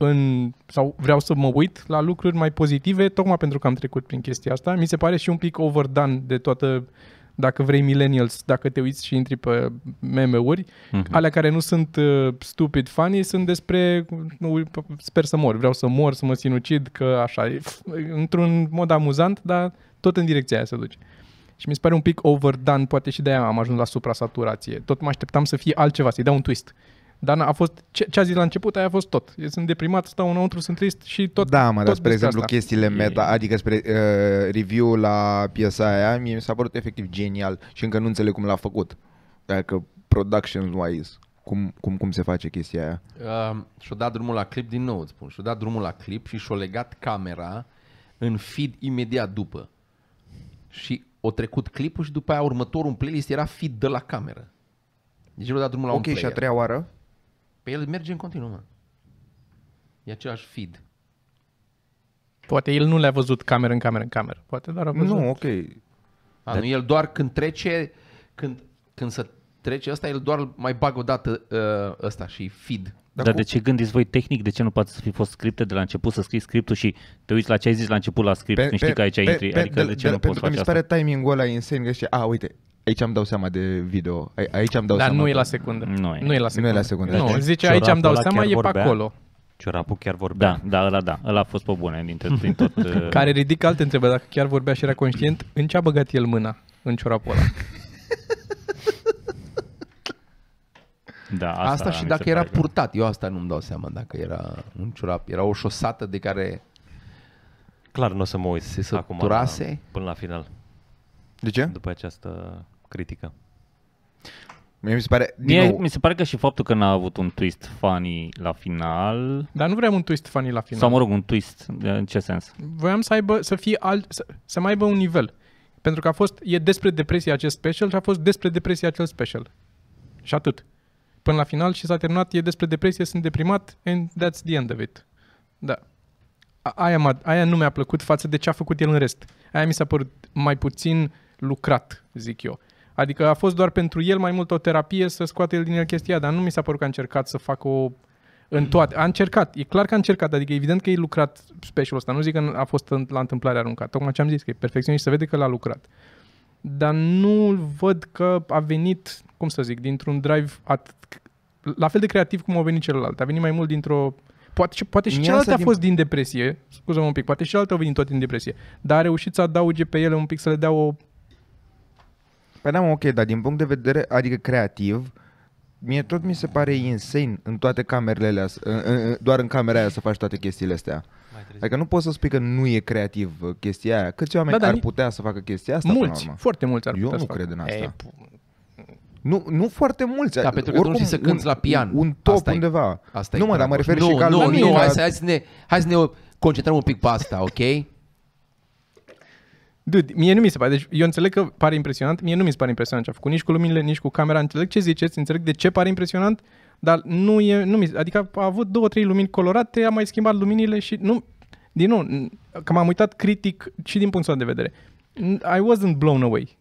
în, sau vreau să mă uit la lucruri mai pozitive, tocmai pentru că am trecut prin chestia asta. Mi se pare și un pic overdone de toată, dacă vrei, millennials, dacă te uiți și intri pe meme-uri, Mhm. alea care nu sunt uh, stupid funny, sunt despre nu, sper să mor, vreau să mor, să mă sinucid, că așa, e, f- într-un mod amuzant, dar tot în direcția aia se duce. Și mi se pare un pic overdone, poate și de aia am ajuns la supra-saturație. Tot mă așteptam să fie altceva, să-i dau un twist. Dar n- a fost, ce, ce a zis la început, aia a fost tot. Eu sunt deprimat, stau înăuntru, sunt trist și tot Da, mă, dar tot spre despre exemplu asta. chestiile meta, adică spre uh, review-ul la piesa aia, mie mi s-a părut efectiv genial și încă nu înțeleg cum l-a făcut. Dacă production-wise, cum, cum, cum se face chestia aia. Uh, și-o dat drumul la clip din nou, îți spun. Și-o dat drumul la clip și și-o legat camera în feed imediat după. Și o trecut clipul și după aia următorul în playlist era feed de la cameră. Deci el a dat drumul la ok, un și a player. treia oară? Pe el merge în continuu, mă. E același feed. Poate el nu le-a văzut cameră în cameră în cameră. Poate doar a văzut. Nu, ok. A, nu, el doar când trece, când, când se trece ăsta, el doar mai bagă o dată uh, ăsta și feed. Dar, Dar Dar cum- de ce gândiți voi tehnic? De ce nu poate să fi fost scripte de la început, să scrii scriptul și te uiți la ce ai zis la început la script, când știi că aici intri? adică de, ce nu poți Pentru că mi face se asta? pare timingul ăla insane, că știi, a, uite, aici am dau seama de video, ai- aici am dau Dar seama nu e că- la secundă. Nu e. Nu e la secundă. Nu e la secundă. Nu, Deci, zice aici am dau ciorapul ăla seama, chiar e pe vorbea? acolo. Ciorapul chiar vorbea. Da, da, ăla da, ăla a fost pe bune dintre, din tot. uh, Care ridică alte întrebări. Dacă chiar vorbea și era conștient, în ce a băgat el mâna în ciorapul ăla? da, Asta, asta și mi dacă se era pare că- purtat, eu asta nu-mi dau seama dacă era un ciorap. Era o șosată de care Clar nu o să mă uit Se acum la, săturase? până la final, De ce? după această critică. Mie mi se pare, din Mie, nou, mi se pare că și faptul că n-a avut un twist funny la final, Dar nu vreau un twist funny la final. sau mă rog, un twist, în ce sens? Voiam să aibă, să fie alt, să, să mai aibă un nivel. Pentru că a fost, e despre depresie acest special și a fost despre depresie acel special. Și atât. Până la final și s-a terminat, e despre depresie, sunt deprimat and that's the end of it. Da. A- Aia, m-a, aia nu mi-a plăcut față de ce a făcut el în rest. Aia mi s-a părut mai puțin lucrat, zic eu. Adică a fost doar pentru el mai mult o terapie să scoate el din el chestia, dar nu mi s-a părut că a încercat să facă o în toate. A încercat, e clar că a încercat, adică evident că e lucrat specialul ăsta. Nu zic că a fost în- la întâmplare aruncat. Tocmai ce am zis, că e perfecționist, se vede că l-a lucrat. Dar nu văd că a venit, cum să zic, dintr-un drive at- la fel de creativ cum a venit celălalt. A venit mai mult dintr-o... Poate, și- poate și Mie celălalt a asta din- fost din depresie, scuză-mă un pic, poate și celălalt a venit tot din depresie, dar a reușit să adauge pe ele un pic, să le dea o... Păi da, mă, ok, dar din punct de vedere, adică creativ, mie tot mi se pare insane în toate camerele alea, să- în, în, doar în camera aia să faci toate chestiile astea. Adică nu poți să spui că nu e creativ uh, chestia aia. Câți oameni Da, dar ar ni- putea să facă chestia asta până la mulți, urmă? foarte mulți ar Eu putea nu să facă. cred în asta. E, Nu, nu foarte mulți. Da, pentru că tu nu știi să cânti la pian. Un top Asta e- undeva. Asta nu e mă, dar mă Dragoș. refer nu, și ca nu, la mine, nu, la- hai, să, hai, să ne, hai să ne concentrăm un pic pe asta, ok? Dude, mie nu mi se pare. Deci eu înțeleg că pare impresionant. Mie nu mi se pare impresionant ce a făcut. Nici cu luminile, nici cu camera. Înțeleg ce ziceți, înțeleg de ce pare impresionant, dar nu e... Nu mi, adică a avut două, trei lumini colorate, a mai schimbat luminile și nu... Din nou, n- că m-am uitat critic și din punctul ăsta de vedere. I wasn't blown away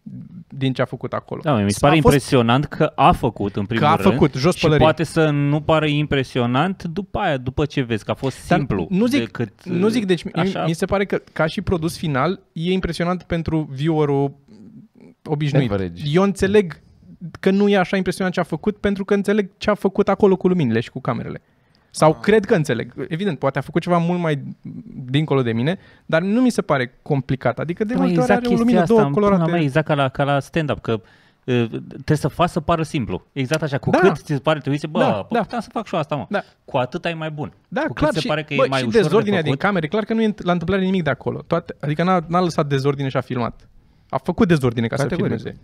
din ce a făcut acolo. Da, mi se pare A fost- impresionant că a făcut în primul a rând făcut, jos și pălărie. poate să nu pară impresionant după aia, după ce vezi că a fost Dar simplu. Nu zic, decât, nu zic deci așa, mi se pare că ca și produs final e impresionant pentru viewerul obișnuit. Average. Eu înțeleg că nu e așa impresionant ce a făcut pentru că înțeleg ce a făcut acolo cu luminile și cu camerele. Sau cred că înțeleg. Evident, poate a făcut ceva mult mai dincolo de mine, dar nu mi se pare complicat. Adică de Da, multe ori exact are o chestia lumină, asta, două în pula colorate. Mea, exact ca la, ca la stand-up, că uh, trebuie să faci să pară simplu. Exact așa, cu Da. cât ți se pare, te uiți, bă, Da, da, da. puteam să fac și eu asta, mă. Da. Cu atât ai mai bun. Da, cu clar. cât se și, pare că bă, e mai și ușor dezordinea de din făcut. camere, clar că nu e la întâmplare nimic de acolo. Toate, adică n-a, n-a lăsat dezordine și a filmat. A făcut dezordine ca Categoric. să filmeze.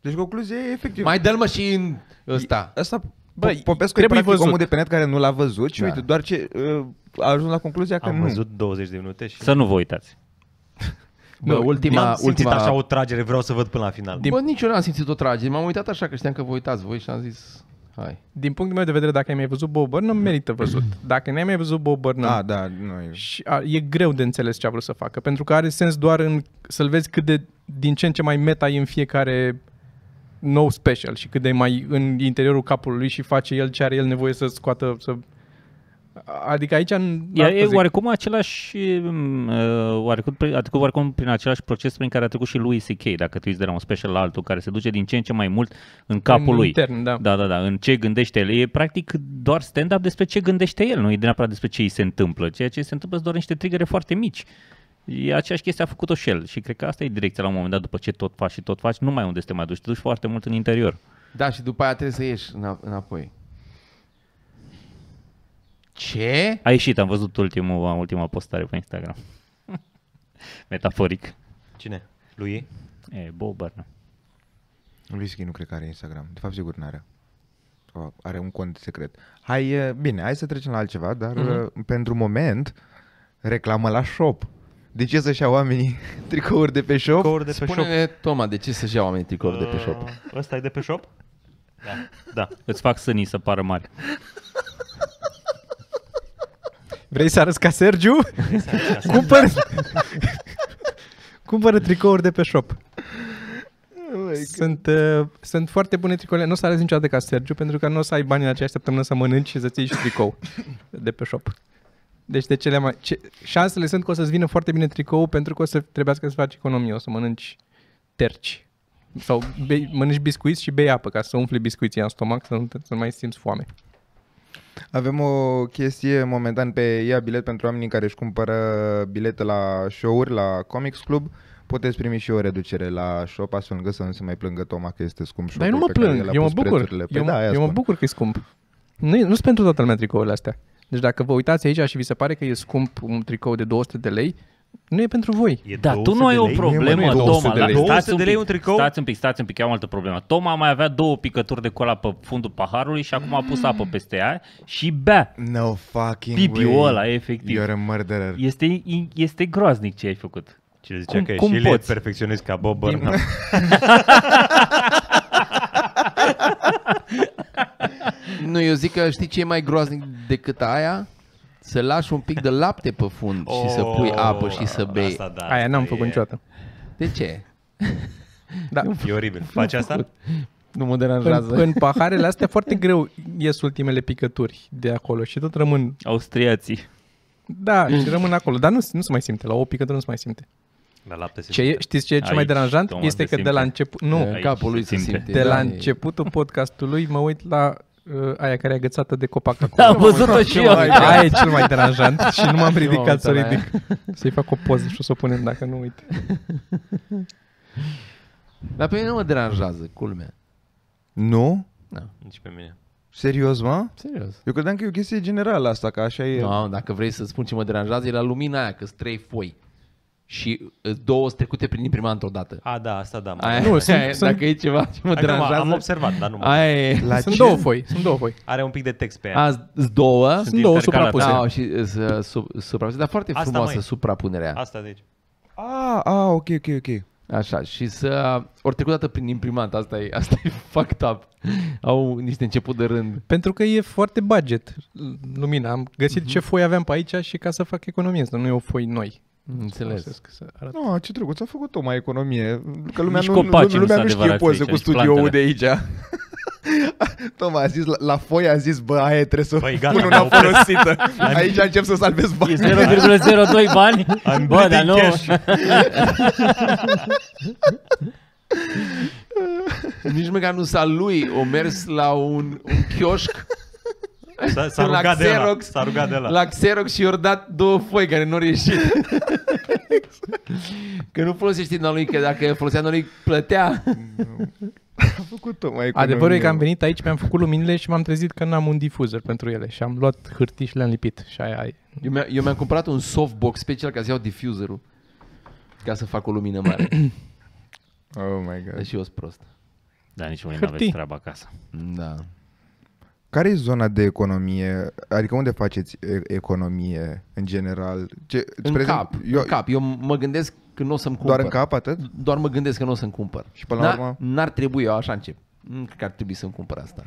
Deci concluzia e efectiv. Mai dă-l mă și în ăsta. Asta Băi, Băi, Popescu e trebuie practic văzut. omul de pe net care nu l-a văzut și Da. uite, doar ce uh, a ajuns la concluzia că Am nu. văzut 20 de minute și Să nu vă uitați. Bă, ultima, n-am simțit ultima... așa o tragere, vreau să văd până la final. Din- Bă, nici eu n-am simțit o tragedie. M-am uitat așa că știam că vă uitați voi și am zis... Hai. Din punctul meu de vedere, dacă ai mai văzut Bob Burnham, merită văzut. Dacă n-ai mai văzut Bob Burnham, Ah, da, nu e. și a, e greu de înțeles ce a vrut să facă, pentru că are sens doar în să-l vezi cât de din ce în ce mai meta e în fiecare nou special și cât de mai în interiorul capului lui și face el ce are el nevoie să scoată, să... Adică aici... n- E, asta e zic. oarecum același, um, uh, oarecum, a trecut oarecum prin același proces prin care a trecut și lui C.K., dacă tu uiți de la un special la altul, care se duce din ce în ce mai mult în capul în lui. Intern, da. Da, da, da, în ce gândește el. E practic doar stand-up despre ce gândește el, nu e neapărat despre ce îi se întâmplă. Ceea ce se întâmplă sunt doar niște trigere foarte mici. E aceeași chestie a făcut-o și el și cred că asta e direcția la un moment dat după ce tot faci și tot faci, nu mai unde să te mai duci, te duci foarte mult în interior. Da, și după aia trebuie să ieși îna- înapoi. Ce? A ieșit, am văzut ultimul, ultima postare pe Instagram. Metaforic. Cine? Lui? E, Bo Burnham. Lui Schi nu cred că are Instagram. De fapt, sigur n-are. Sau Are un cont secret. Hai, e, bine, hai să trecem la altceva, dar mm-hmm. pentru moment reclamă la shop. De ce să-și ia oamenii tricouri de pe shop? Couri de pe shop. Spune-ne, Toma, de ce să-și ia oamenii tricouri de pe shop? Uh, Ăsta e de pe shop? Da. Da. Îți fac sânii să pară mari. Vrei să arăți ca Sergiu? Cumpăr... Cumpără tricouri de pe shop. Sunt, uh, sunt foarte bune tricourile. Nu o să arăți niciodată ca Sergiu, pentru că nu o să ai bani în aceeași săptămână să mănânci și să-ți iei și tricou de pe shop. Deci de cele mai... Ce, șansele sunt că o să-ți vină foarte bine tricou pentru că o să trebuiască să faci economie. O să mănânci terci. Sau bei, mănânci biscuiți și bei apă ca să umfli biscuiții în stomac, să nu, te- să nu mai simți foame. Avem o chestie momentan pe ia bilet pentru oamenii care își cumpără bilete la show-uri, la Comics Club. Puteți primi și o reducere la shop, astfel încât să nu se mai plângă Toma că este scump Dar eu nu shop-ul mă pe care plâng, el a eu mă pus bucur. prețurile. Păi Eu, da, mă, aia eu mă spun. bucur că e scump. Nu, e- nu sunt pentru toată lumea tricourile astea. Deci dacă vă uitați aici și vi se pare că e scump un tricou de 200 de lei, nu e pentru voi. E Da, tu 200 nu ai de o lei? problemă, Nu e 200 Toma. de da, lei. stați 200 un de lei pic, un tricou? Stați un pic, stați un pic, eu am altă problemă. Toma mai avea două picături de cola pe fundul paharului și acum a pus apă peste ea și bea. No fucking Pipiul way. ăla, efectiv. You're a murderer. Este, este groaznic ce ai făcut. Cine zicea Cum- că e cum și el e poți? perfecționist ca Bob Din- Burnham. Nu, eu zic că știi ce e mai groaznic decât aia? Să lași un pic de lapte pe fund și să pui apă și să bei. Oh, Asta, da, Aia asta n-am e- făcut niciodată. De ce? Da. E oribil. Faci asta? Nu mă În, deranjează. în paharele astea foarte greu ies ultimele picături de acolo și tot rămân, Austriații. da, și rămân acolo, dar nu, nu se mai simte, la o picătură nu se mai simte. La lapte se Ce e, simte. știți ce e cel mai Aici, deranjant? Toma, este se că de la simte. început, nu, În Aici capul lui se se simte. simte. de la da, e- începutul podcastului mă uit la uh, aia care e agățată de copac Da, acolo. am văzut-o și eu. Aia e cel mai deranjant și nu m-am ridicat să o uitat la ridic. Să-i fac o poză și o să o punem dacă nu uit. Dar pe mine nu mă deranjează, culmea. Nu? Da. Nici pe mine. Serios, mă? Serios. Eu credeam că e o chestie generală asta, că așa e. No, dacă vrei să spun ce mă deranjează, e la lumina aia, că sunt trei foi. Și uh, două sunt trecute prin imprima într-o dată. A, da, asta da. mă Aia, Nu, nu, sunt- aia, sunt- dacă e ceva ce mă Adică m- deranjează, am observat, dar nu mă... aia e. La sunt ce? două foi, sunt două foi. Are un pic de text pe ea. Azi sunt două. Sunt două intercalate. suprapuse. Da, și uh, să- sub, suprapuse, dar foarte Asta, frumoasă măi. suprapunerea. Asta deci. Ah, ah, ok, ok, ok. Așa, și să ori trecut dată prin imprimant, asta e, asta e fucked up. Au niște început de rând. Pentru că e foarte budget lumina. Am găsit ce foi aveam pe aici și ca să fac economie, să nu e o foi noi. Înțeles. Folosesc Să arăt. No, ce drăguț, a făcut o mai economie. Că lumea Nici nu, copacii nu, nu lumea sunt nu știe adevărați poze aici, cu nici studioul plantele. de aici. Toma a zis, la, la foi a zis, bă, aia trebuie să Băi, gata, pun mă una opresc. folosită. Aici încep să salvez bani. E 0,02 bani? I'm Bă, dar bleeding nu. cash. Nici măcar nu s-a lui, o mers la un, un chioșc S-a, s-a La rugat de la. Xerox. S-a rugat de la. la Xerox și i-au dat două foi care nu au ieșit. că nu folosești din lui, că dacă folosea din lui, plătea. A făcut o mai economie. Adevărul e că am venit aici, mi-am făcut luminile și m-am trezit că n-am un difuzor pentru ele și am luat hârtii și le-am lipit și aia e. Eu, mi- eu mi-am cumpărat un softbox special ca să iau diffuserul. Ca să fac o lumină mare. Oh my god. Deci eu sunt prost. Da, nici voi nu Hârtii. aveți treaba acasă. Da. Care e zona de economie? Adică unde faceți e- economie în general? Ce, În spre cap, exemplu, eu, în cap. Eu mă gândesc că nu o să-mi cumpăr. Doar în cap atât? Doar mă gândesc că nu o să-mi cumpăr. Și până la N-ar- urmă? N-ar trebui, eu așa încep. Nu cred că ar trebui să-mi cumpăr asta.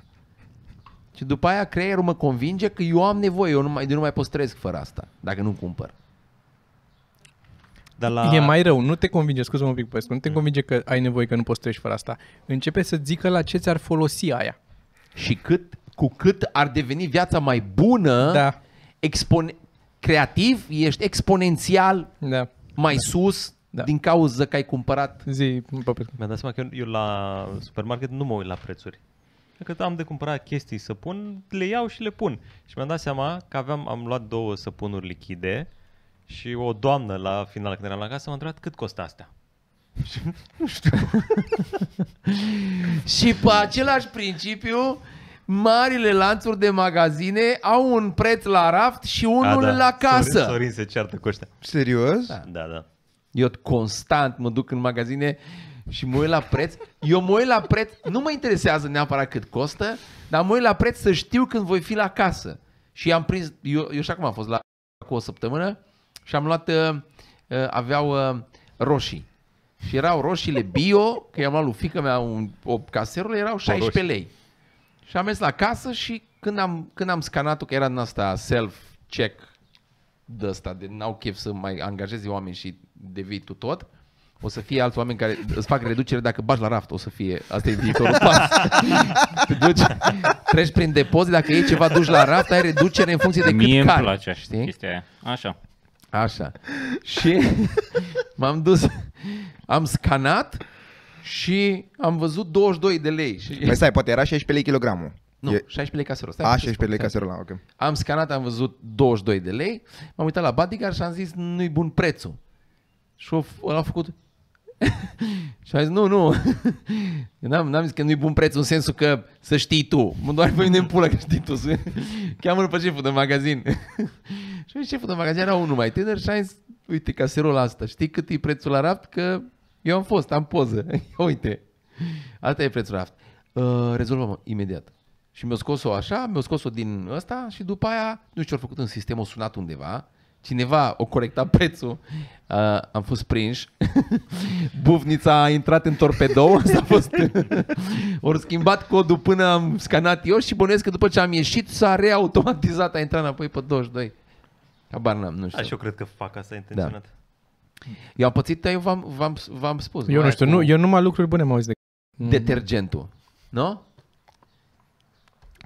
Și după aia creierul mă convinge că eu am nevoie, eu nu mai, eu nu mai pot să trăiesc fără asta, dacă nu cumpăr. Dar La... la... E mai rău, nu te convinge, scuză-mă un pic, Păscu, nu te convinge că ai nevoie că nu poți treci fără asta. Începe să zică la ce ți-ar folosi aia. Și cât, cu cât ar deveni viața mai bună, Da, expone- creativ, ești exponențial da, mai sus Da. din cauza că ai cumpărat. zi, Popescu. Mi-am dat seama că eu, eu la supermarket nu mă uit la prețuri. Dacă am de cumpărat chestii să pun, le iau și le pun. Și mi-am dat seama că aveam, am luat două săpunuri lichide Și o doamnă la final când eram la casă m-a întrebat cât costă astea. Și pe același principiu, marile lanțuri de magazine au un preț la raft și unul A, da. la casă. Sorin, Sorin se ceartă cu ăștia. Serios? Da. Da, da. Eu constant mă duc în magazine și mă uit la preț. Eu mă uit la preț, nu mă interesează neapărat cât costă, dar mă uit la preț să știu când voi fi la casă. Și am prins, eu, eu și acum am fost la cu o săptămână și am luat, uh, uh, aveau uh, roșii. Și erau roșiile bio, că i-am luat lui fică mea un, o caserolă, erau 16 lei. Și am mers la casă și când am, când am scanat-o, că era din asta self-check de ăsta, de n-au chef să mai angajezi oameni și devii tu tot, o să fie alți oameni care îți fac reducere dacă bagi la raft, o să fie, asta e viitorul pas. Te duci, treci prin depozit, dacă iei ceva, duci la raft, ai reducere în funcție de cât Mie îmi cari, place așa știi? chestia aia. Așa. Așa. Și m-am dus, am scanat și am văzut 22 de lei. Și... Păi stai, poate era 16 lei kilogramul. Nu, E... 16 lei caserol. Stai A, să spun, 16 lei stai. caserola, ok. Am scanat, am văzut 22 de lei, m-am uitat la bodyguard și am zis nu-i bun prețul. Și o- ăla a făcut... și a zis, nu, nu, Eu n-am, n-am zis că nu-i bun preț în sensul că să știi tu. Mă doar pe mine în pulă că știi tu. Cheamă pe șeful de magazin. și șeful de magazin era unul mai tânăr și a zis, uite caserolul asta, știi cât e prețul la raft? Că eu am fost, am poză. uite, asta e prețul la raft. Uh, rezolvăm imediat. Și mi-a scos-o așa, mi-a scos-o din ăsta și după aia, nu știu ce au făcut în sistem, o sunat undeva, cineva o corecta prețul, uh, am fost prinși, bufnița a intrat în torpedou, asta a fost, ori schimbat codul până am scanat eu și bănuiesc că după ce am ieșit s-a reautomatizat, a intrat înapoi pe 22. Habar n-am, nu știu. Așa eu cred că fac asta intenționat. Eu am pățit, eu v-am, v-am, v-am spus. Eu nu aia știu, cu nu, eu numai lucruri bune m-au zis de... Detergentul, nu?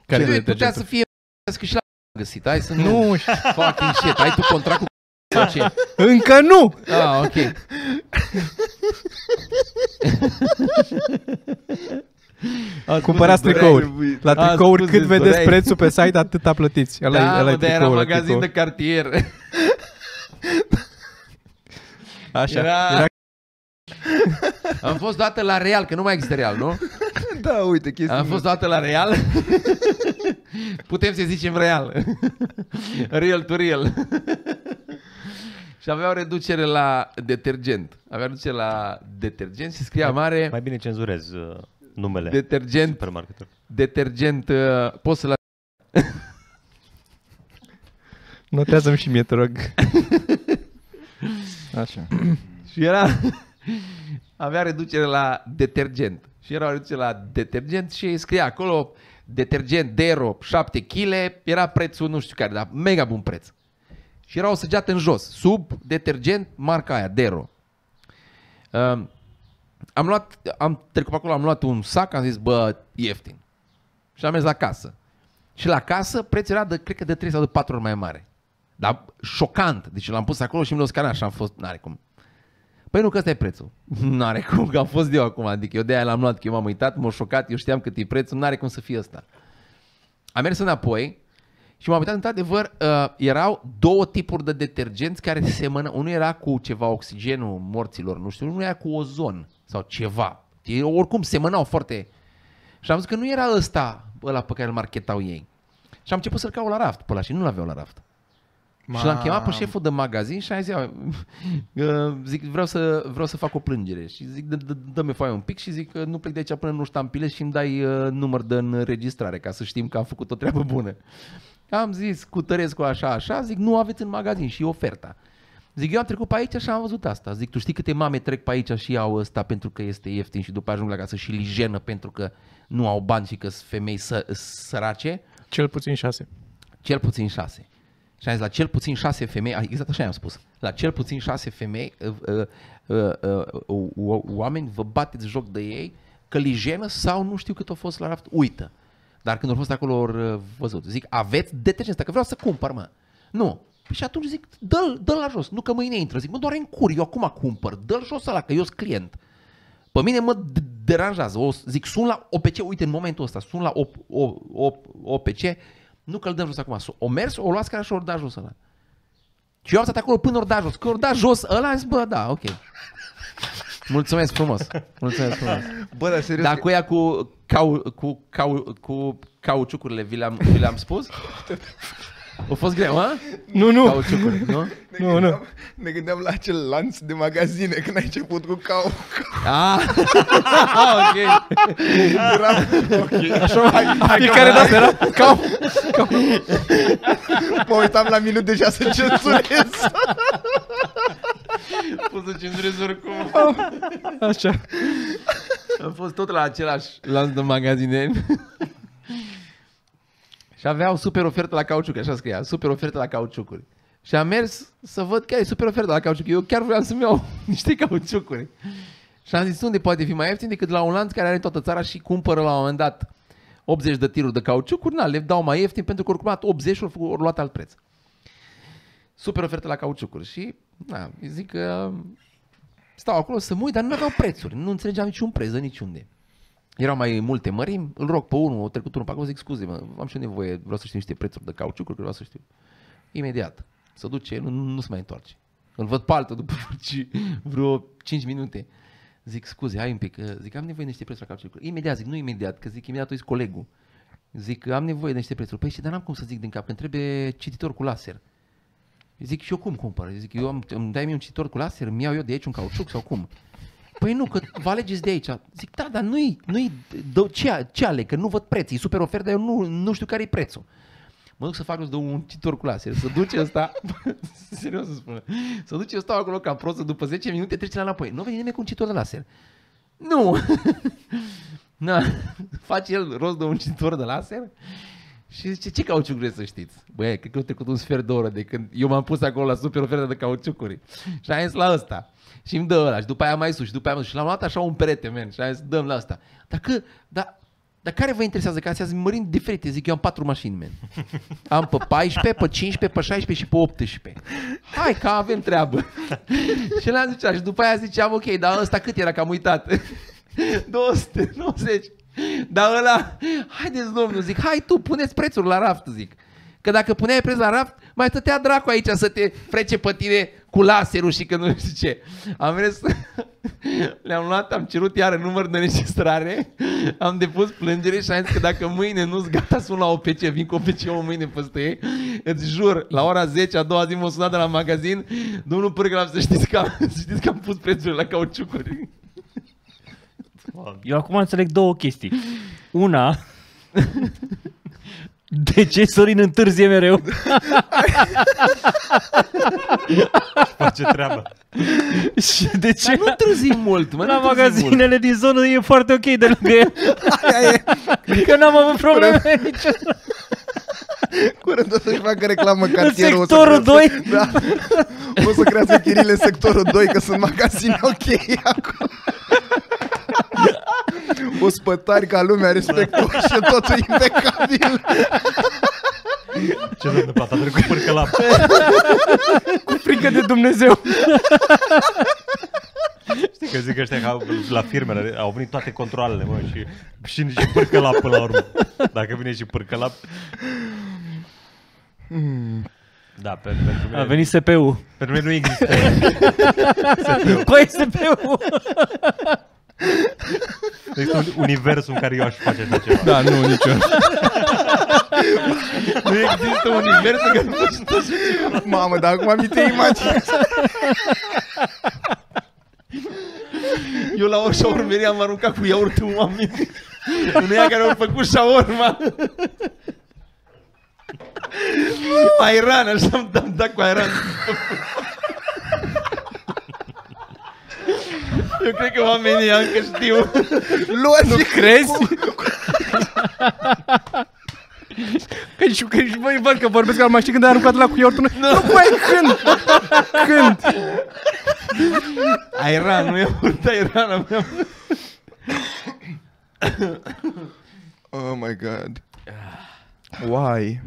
Care Ce, de putea detergentul? să fie că și la găsit, hai să nu... Nu, Fucking shit, ai tu contract cu sau ce? încă nu! Ah, ok. Cumpărați tricouri. La A, tricouri scuze, cât vedeți doreai. prețul pe site, atâta plătiți. Ăla Da, ăla mă, dar era tricoul, ăla magazin tricou. de cartier. Așa. Era- Era... Am fost dată la Real, că nu mai există Real, nu? Da, uite, chestia. Am fost dată la Real. Putem să zicem Real. Real to Real. Și aveau reducere la detergent. Avea reducere la detergent și scria mare Mai bine cenzurez uh, numele detergent, supermarketului. detergent, uh, poți să-l Notează-mi și mie, te rog. Așa. Și era... avea reducere la detergent. Și era o reducere la detergent și scria acolo detergent Dero 7 kg, era prețul nu știu care, dar mega bun preț. Și era o săgeată în jos, sub detergent, marca aia, Dero. Um, am luat, am trecut pe acolo, am luat un sac, am zis, bă, ieftin. Și am mers la casă. Și la casă prețul era de, cred că de 3 sau de 4 ori mai mare. Dar șocant. Deci l-am pus acolo și mi l-au scanat și am fost, n-are cum. Păi nu, că ăsta e prețul. N-are cum, că am fost eu acum. Adică eu de-aia l-am luat, că eu m-am uitat, m-a șocat, eu știam cât e prețul, n-are cum să fie ăsta. Am mers înapoi și m-am uitat, într-adevăr, uh, erau două tipuri de detergenți care semănă. Unul era cu ceva oxigenul morților, nu știu, unul era cu ozon sau ceva. Ei, oricum semănau foarte... Și am zis că nu era ăsta, ăla pe care îl marketau ei. Și am început să-l caut la raft pe ăla și nu l-aveau la raft. Și l-am chemat pe șeful de magazin și a zis, "Ia, uh, zic, vreau să, vreau să fac o plângere. Și zic, "Dă- dă- dă-mi foaia un pic și zic că nu plec de aici până nu ștampilez și îmi dai uh, număr de înregistrare ca să știm că am făcut o treabă bună. Am zis cu Tărescu așa, așa, zic, nu aveți în magazin și e oferta. Zic, eu am trecut pe aici și am văzut asta. Zic, tu știi câte mame trec pe aici și iau ăsta pentru că este ieftin și după ajung la casă și li jenă pentru că nu au bani și că sunt femei să, sărace? Cel puțin șase. Cel puțin șase. Și am zis, la cel puțin șase femei, a, exact așa am spus, la cel puțin șase femei, uh, uh, uh, uh, uh, oameni vă bateți joc de ei, că li jenă sau nu știu cât a fost la raft, uită. Dar când au fost acolo, au uh, văzut. Zic, aveți detergent ăsta, că vreau să cumpăr, mă. Nu. Păi și atunci zic, dă-l, dă-l la jos, nu că mâine intră. Zic, mă, doar în cur, eu acum cumpăr, dă-l jos ăla, că eu sunt client. Pe mine mă d- deranjează. O, zic, sun la OPC, uite, în momentul ăsta, sun la op, o, op, OPC, nu că îl dăm jos acum. O mers, o luați care și ori da jos ăla. Și eu am stat acolo până ori da jos. Că ori da jos ăla, am zis, bă, da, ok. Mulțumesc frumos. Mulțumesc frumos. Bă, dar serios, Dar că- cu ea cu, cau, cu, cau, cu cauciucurile vi le-am, vi le-am spus? A fost greu, ha? Nu, nu. Cauciucuri, nu? ne nu, gândeam, ne gândeam la acel lanț de magazine când ai început cu cau. Ah, ok. Era, ok, așa mai, Fiecare dată era ca mă uitam la minut deja să cenzurez. Poți să cenzurezi oricum. așa. Am fost tot la același lanț de magazine. Și aveau super ofertă la cauciuc, așa scria, super ofertă la cauciucuri. Și am mers să văd că e super ofertă la cauciuc. Eu chiar vreau să-mi iau niște cauciucuri. Și am zis, unde poate fi mai ieftin decât la un lanț care are toată țara și cumpără la un moment dat 80 de tiruri de cauciucuri, na, le dau mai ieftin pentru că oricum 80 și ori luat alt preț. Super ofertă la cauciucuri și, na, îi zic că stau acolo să mă uit, dar nu aveau prețuri, nu înțelegeam niciun preț de niciunde. Erau mai multe mărimi, îl rog pe unul, o trecut unul pe acolo, zic scuze mă, am și eu nevoie, vreau să știu niște prețuri de cauciucuri, vreau să știu. Imediat, se duce, nu, nu se mai întoarce. Îl văd pe altul după vreo 5 minute. Zic, scuze, hai un pic, că- zic, am nevoie de niște prețuri la cauciucuri. Imediat, zic, nu imediat, că zic, imediat o zis colegul. Zic, am nevoie de niște prețuri. Păi și dar n-am cum să zic din cap, că îmi trebuie cititor cu laser. Zic, și eu cum cumpăr? Zic, eu am, îmi dai mie un cititor cu laser, îmi iau eu de aici un cauciuc sau cum? Păi nu, că vă alegeți de aici. Zic, da, dar nu-i, nu-i, dă- ce, ce aleg? Că nu văd preț, e super ofertă, dar eu nu, nu știu care e prețul. Mă duc să fac jos de un cititor cu laser, să duce ăsta, serios să spun, să duce eu stau acolo ca prost, după 10 minute trece la înapoi. Nu vine nimeni cu un cititor de laser. Nu! Na, face el rost de un cititor de laser și zice, ce cauciuc vreți să știți? Băi, cred că a trecut un sfert de oră de când eu m-am pus acolo la super ofertă de cauciucuri. Și am zis la ăsta. Și îmi dă ăla și după aia mai sus și după aia mai sus. Și l-am luat așa un perete, men. Și am zis, dăm la asta. Dar că, dar, dar care vă interesează? Că astea sunt mărimi diferite. Zic, eu am patru mașini, men. Am pe 14, pe 15, pe 16 și pe 18. Hai că avem treabă. și l-am zis, și după aia ziceam, ok, dar ăsta cât era, că am uitat. 290. Dar ăla, haideți domnul, zic, hai tu, puneți prețuri la raft, zic. Că dacă puneai preț la raft, mai stătea dracu aici să te frece pe tine cu laserul și că nu știu ce. Am mers, le-am luat, am cerut iară număr de înregistrare, am depus plângere și am zis că dacă mâine nu-ți gata, sun la OPC, vin cu OPC-ul mâine peste ei, îți jur, la ora 10, a doua zi m-a sunat de la magazin, domnul Pârgălav, să știți că am, să știți că am pus prețurile la cauciucuri. Eu acum înțeleg două chestii. Una, de ce Sorin întârzie mereu? Face treaba. Și de ce Dar nu târzi mult, mă, la nu târzi mult. magazinele din zonă e foarte ok de lângă el? Că n-am avut probleme niciodată. Curând o să-și facă reclamă În cartierul. o să sectorul crească- 2 Da. O să crească chirile în sectorul 2, că sunt magazine ok acolo. Ospătari ca lumea, respectul și totul impecabil. Ce s-a întâmplat? A trecut până la Cu frică de Dumnezeu. Știi că zic ăștia că au- la firmele au venit toate controlele, mă, și, și, și pârcălap până la urmă. Dacă vine și pârcălap... Da, pe, pentru mine, A venit SP-ul. pentru mine nu există. Păi SP-ul. Există un univers în care eu aș face așa ceva. Da, nu, nicio. Nu există univers în care nu faci tot ce- Mamă, dar acum mi te imaginezi. Eu la o șaurmerie am aruncat cu iaurt în oameni. În ea care au făcut șaurma. Airan, așa am dat, dat cu airan. Eu cred că oamenii încă știu. Luați nu Crezi? Că și, că și voi văd că vorbesc la mașini când ai aruncat la cu iaurtul. Nu, nu băi, când? Când? Airan, nu e urât airan. am- Oh my god. Why?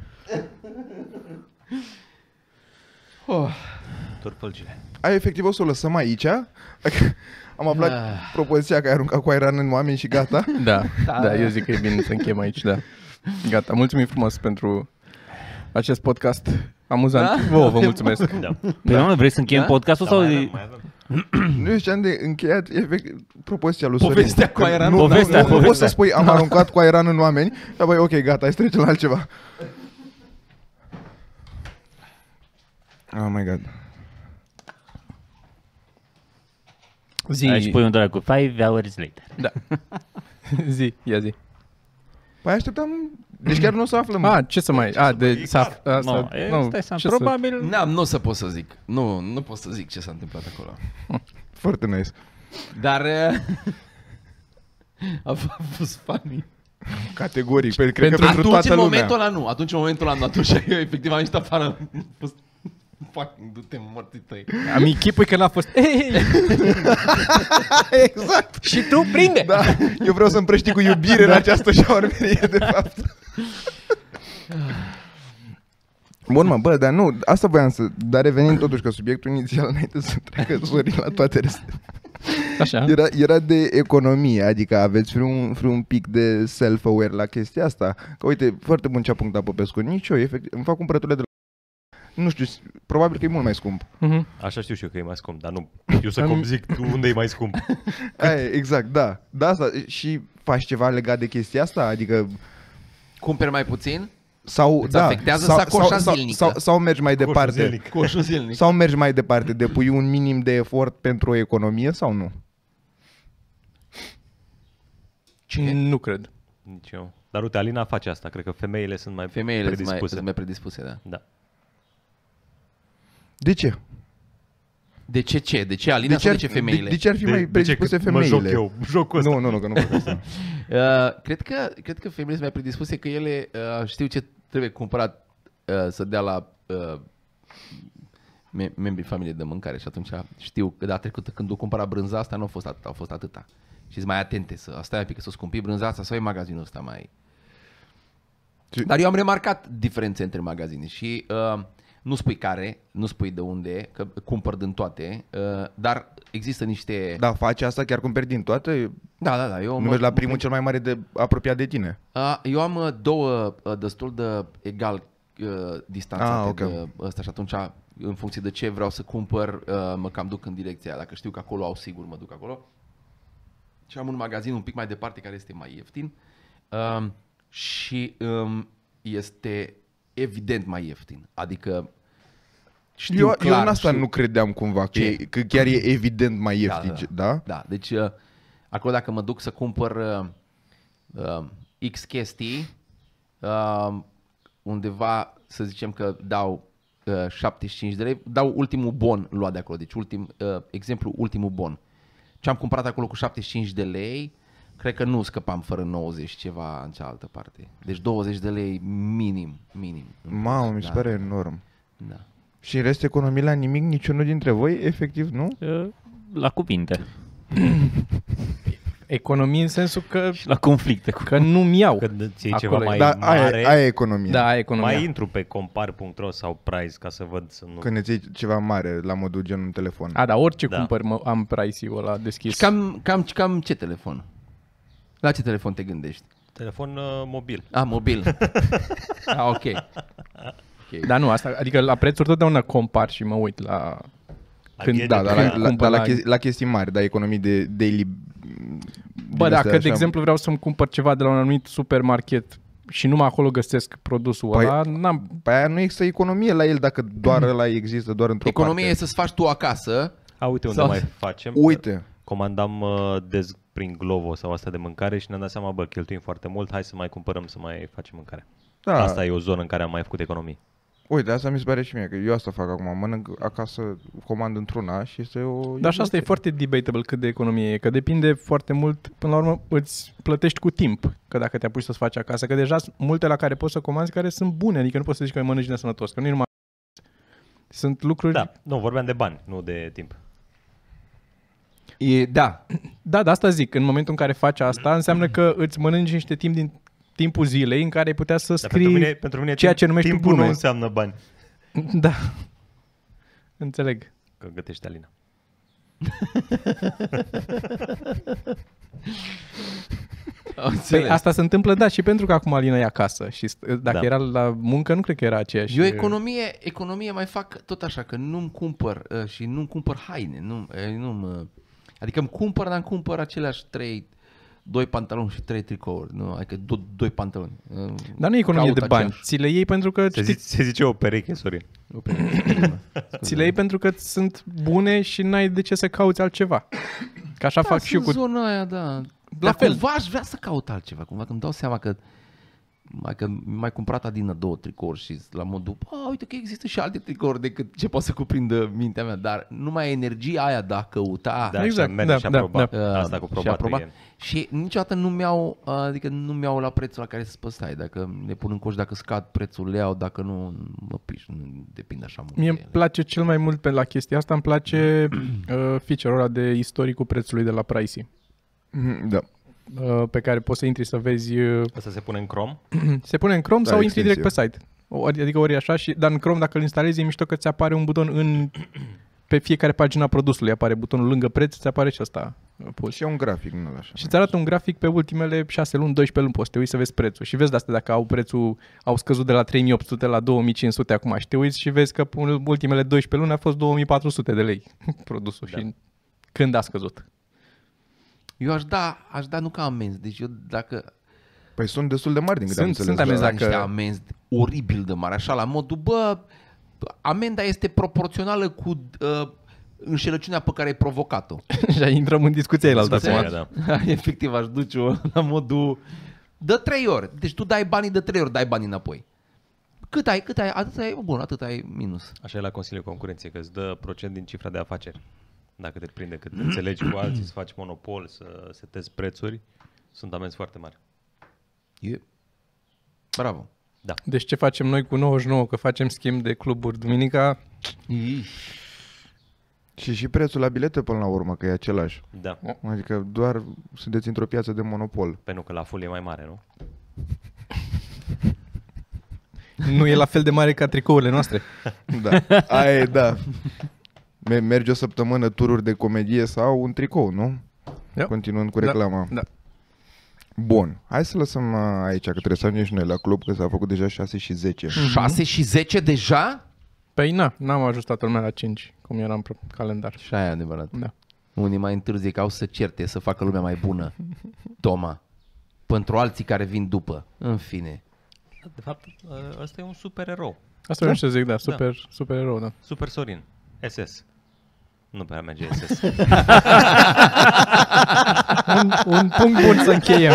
Turpălcile. Ai efectiv o să o lăsăm aici? Am aflat propoziția că ai aruncat cu airan în oameni și gata. Da, da, da, eu zic că e bine să închem aici, da. Gata, mulțumim frumos pentru acest podcast. amuzant. Da? Vouă, vă mulțumesc. Da. Păi, doamne, vrei să încheiem Da? podcastul Da, sau... mai avem, mai avem. Nu știam de încheiat efect, propoziția lui Sorin. Povestea cu Că Airanul. Nu, Povestea, nu, nu, povestea. poți să spui am aruncat cu Airan în oameni, dar băi, ok, gata, hai să trecem la altceva. Oh my god. Zi, Aici pui un dracu, five hours later. da. zi, ia zi. Păi așteptam, deci chiar nu o să aflăm. A, ce să mai... A, de... S-a, asta, Nu, e, nu, stai să ce probabil... Da, nu o să pot să zic. Nu, nu pot să zic ce s-a întâmplat acolo. Foarte nice. Dar uh, a f- a fost funny. Categoric, pentru, cred că Pentru- pentru Atunci, toată în lumea. momentul ăla nu. Atunci, în momentul ăla nu. Atunci, eu efectiv am ieșit afară. Am fost, Fucking, du-te morții tăi. Am închipui că n-a fost... Ei, exact. și tu prinde! Da, eu vreau să împrăști cu iubire în această șaormerie, de fapt. Bun, mă, bă, dar nu, asta voiam să... Dar revenind totuși că subiectul inițial, înainte să treacă Sorin la toate restele, Așa. era, era de economie, adică aveți vreun, vreun pic de self-aware la chestia asta. Că uite, foarte bun ce a punctat Popescu, nici eu, efectiv, îmi fac cumpărăturile de la... Nu știu, probabil că e mult mai scump. Mhm. Așa știu și eu că e mai scump, dar nu eu să Am- cum zic tu unde e mai scump. Aia, e, exact, da. Da, asta. Și faci ceva legat de chestia asta? Adică Cumperi mai puțin? sau Îți da, afectează sau, sacoșa sau, sau, zilnică. sau, sau mergi mai Coșul departe. zilnic. Coșul zilnic. Sau mergi mai departe, depui un minim de efort pentru o economie sau nu? Ce? Nu cred. Nici eu. Dar uite, Alina face asta. Cred că femeile sunt mai Femeile sunt mai, predispuse. sunt mai predispuse, da. Da. De ce? De ce ce? De ce Alina de sau ar, de ce femeile? De, de ce ar fi mai predispuse că mă femeile? joc eu jocul ăsta? Nu, nu, nu, că nu fac asta. Uh, cred, că, cred că femeile sunt mai predispuse că ele uh, știu ce trebuie cumpărat uh, să dea la uh, me- membrii familiei de mâncare și atunci știu că data trecută când o cumpăra brânza asta nu a fost atâta, au fost atâta. Și sunt mai atente să stai un pic că să scumpi brânza asta sau e magazinul ăsta mai... Și- Dar eu am remarcat diferențe între magazine și uh, nu spui care, nu spui de unde, că cumpăr din toate, uh, dar există niște... Da, faci asta, chiar cumperi din toate? da, da. da eu Nu mă- mergi la mă primul cel mai mare de apropiat de tine. Uh, eu am uh, două uh, destul de egal uh, distanțate Ah, ah, ok. okay. de ăsta și atunci în funcție de ce vreau să cumpăr, uh, mă cam duc în direcția aia. Dacă știu că acolo au sigur, mă duc acolo. Și am un magazin un pic mai departe care este mai ieftin um, și um, este evident mai ieftin. Adică știu Eu, eu clar, în asta știu- nu credeam cumva, că, Ce? e, că chiar e evident mai ieftin, Da, da? da? Da, deci uh, acolo dacă mă duc să cumpăr uh, uh, X chestii, uh, undeva să zicem că dau uh, 75 de lei, dau ultimul bon luat de acolo, deci ultim, uh, exemplu, ultimul bon. Ce am cumpărat acolo cu 75 de lei, cred că nu scăpam fără 90 ceva în cealaltă parte. Deci 20 de lei minim, minim. în Mamă, plus, mi se da, pare enorm. Da. Și în rest economii la nimic, niciunul dintre voi, efectiv, nu? Uh, La cuvinte Economie în sensul că, și la conflicte. Cu... că nu-mi iau. Când îți iei Acolo ceva e. mai Da, mare, aia, aia e economie. Da, aia e economia. mai intru pe compar.ro sau price ca să văd să nu... Când îți iei ceva mare, la modul gen un telefon. A, da, orice Da. cumpăr mă, am price-ul ăla deschis. Și cam, cam, cam ce telefon? La ce telefon te gândești? Telefon uh, mobil. A, mobil. A, ok. okay. Dar nu, asta, adică la prețuri totdeauna compar și mă uit la... Când- e Da, de dar când la, la, cumpăr dar la, la- chesti, la chestii mari, da, economii de daily... Bă, din astea dacă, de așa. exemplu, vreau să-mi cumpăr ceva de la un anumit supermarket și numai acolo găsesc produsul Păi- ăla, n-am... Păi aia nu există economie la el dacă doar ăla există, doar într-o Economia e parte. să-ți faci tu acasă. A, uite unde Sau- mai facem. Uite, Comandam uh, dez prin Glovo sau asta de mâncare și ne-am dat seama, bă, cheltuim foarte mult, hai să mai cumpărăm să mai facem mâncare. da, Asta e o zonă în care am mai făcut economii. uite, asta mi se pare și mie, că eu asta fac acum, mănânc acasă, comand într-una și este o... Dar și asta e foarte debatable cât de economie e, că depinde foarte mult, până la urmă, îți plătești cu timp, că dacă te apuci să-ți faci acasă, că deja sunt multe la care poți să comanzi care sunt bune, adică nu poți să zici că mănânci nesănătos, că nu e numai... Sunt lucruri... Da, nu, vorbeam de bani, nu de timp. E, da. Da, de asta zic, în momentul în care faci asta, înseamnă că îți mănânci niște timp din timpul zilei în care ai putea să Dar scrii... pentru mine, pentru mine ceea timp- ce numești tu timpul glume. nu înseamnă bani. Da. Înțeleg. Că gătește Alina. Înțeles. Păi asta se întâmplă, da, și pentru că acum Alina e acasă și st- dacă Da. era la muncă, nu cred că era aceeași. Eu economie, economie mai fac tot așa, că nu-mi cumpăr uh, și nu-mi cumpăr haine. Nu, uh, nu mă, adică îmi cumpăr, dar îmi cumpăr aceleași trei, doi pantaloni și trei tricouri. Nu, adică do, doi pantaloni. Uh, Dar nu e economie caut de bani. aceeași. Ți le iei pentru că Se, știi, zice, se zice o pereche, Sorin. ți le iei pentru că sunt bune și n-ai de ce să cauți altceva. Că așa Da, fac și eu sunt cu... zona aia, da. La Dar fel. cumva aș vrea să caut altceva. Cumva că îmi dau seama că mai că mai cumpărat adină două tricouri și la modul, bă, uite că există și alte tricouri decât ce poate să cuprindă mintea mea, dar numai energia aia de a căuta Da, Exact, și a merge da, și a da, proba. Uh, Asta cu și probat. aproba. e- Și niciodată nu mi-au, adică nu mi-au la prețul la care să spus, stai, dacă le pun în coș, dacă scad prețul, le iau, dacă nu, mă piș, nu depinde așa mult. Mie de îmi ele. place cel mai mult pe la chestia asta, îmi place uh, feature-ul ăla de istoricul prețului de la Pricey, Mhm, Da. Uh, pe care poți să intri să vezi uh, Asta se pune în Chrome? Se pune în Chrome Da, sau intri direct pe extensie. site. Ori, adică ori e așa, și, dar în Chrome dacă îl instalezi e mișto că ți apare un buton în, pe fiecare pagina produsului, apare butonul lângă preț, ți apare și ăsta uh, pus. Și e un grafic, nu așa. Și îți arată un grafic pe ultimele 6 luni, 12 luni, poți să te uiți să vezi prețul. Și vezi de asta dacă au prețul, au scăzut de la 3800 la 2500 acum și te uiți și vezi că în ultimele 12 luni a fost 2400 de lei produsul Da. și când a scăzut. Eu aș da, aș da nu ca amenzi, deci eu dacă Păi sunt destul de mari din câte am Sunt- înțeles. sunt amenzi da. da, dacă- niște amenzi oribil de mari, așa la modul, bă, amenda este proporțională cu uh, înșelăciunea pe care ai provocat-o. și aí intrăm în discuția ei la altă Discuția acum. aia, da. Efectiv, aș duce-o la modul de trei ori. Deci tu dai banii de trei ori, dai banii înapoi. Cât ai? Cât ai? Atât ai? Bun, atât ai minus. Așa e la Consiliul Concurenței, că îți dă procent din cifra de afaceri. Dacă te prinde că te înțelegi cu alții, să faci monopol, să setezi prețuri, sunt amenzi foarte mari. E... Bravo. Da. Deci ce facem noi cu 99, că facem schimb de cluburi duminica, Și și prețul la bilete până la urmă, că e același. Da. Adică doar sunteți într-o piață de monopol. Pentru că la full e mai mare, nu? nu e la fel de mare ca tricourile noastre. Da, aia e, da. Me- Mergi o săptămână tururi de comedie sau un tricou, nu? Da. Continuând cu Da, reclama. da. Bun, hai să lăsăm uh, aici, că trebuie să ajungem și noi la club, că s-a făcut deja 6 și 10. 6 și 10 deja? Păi na, n-am ajustat lumea la 5, cum era în pro- calendar. Și aia e adevărat. Da. Unii mai întârzie că au să certe, să facă lumea mai bună. Toma. Pentru alții care vin după. În fine. De fapt, ăsta e un super erou. Asta vreau să zic, da, super, super erou, da. Super Sorin. SS. Nu prea merge SS. Un, un punct bun să încheiem.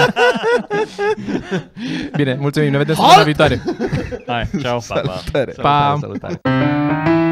Bine, mulțumim, ne vedem săptămâna viitoare. Hai, ceau. Pa, pa. Salutare! Pa! Salutare, salutare.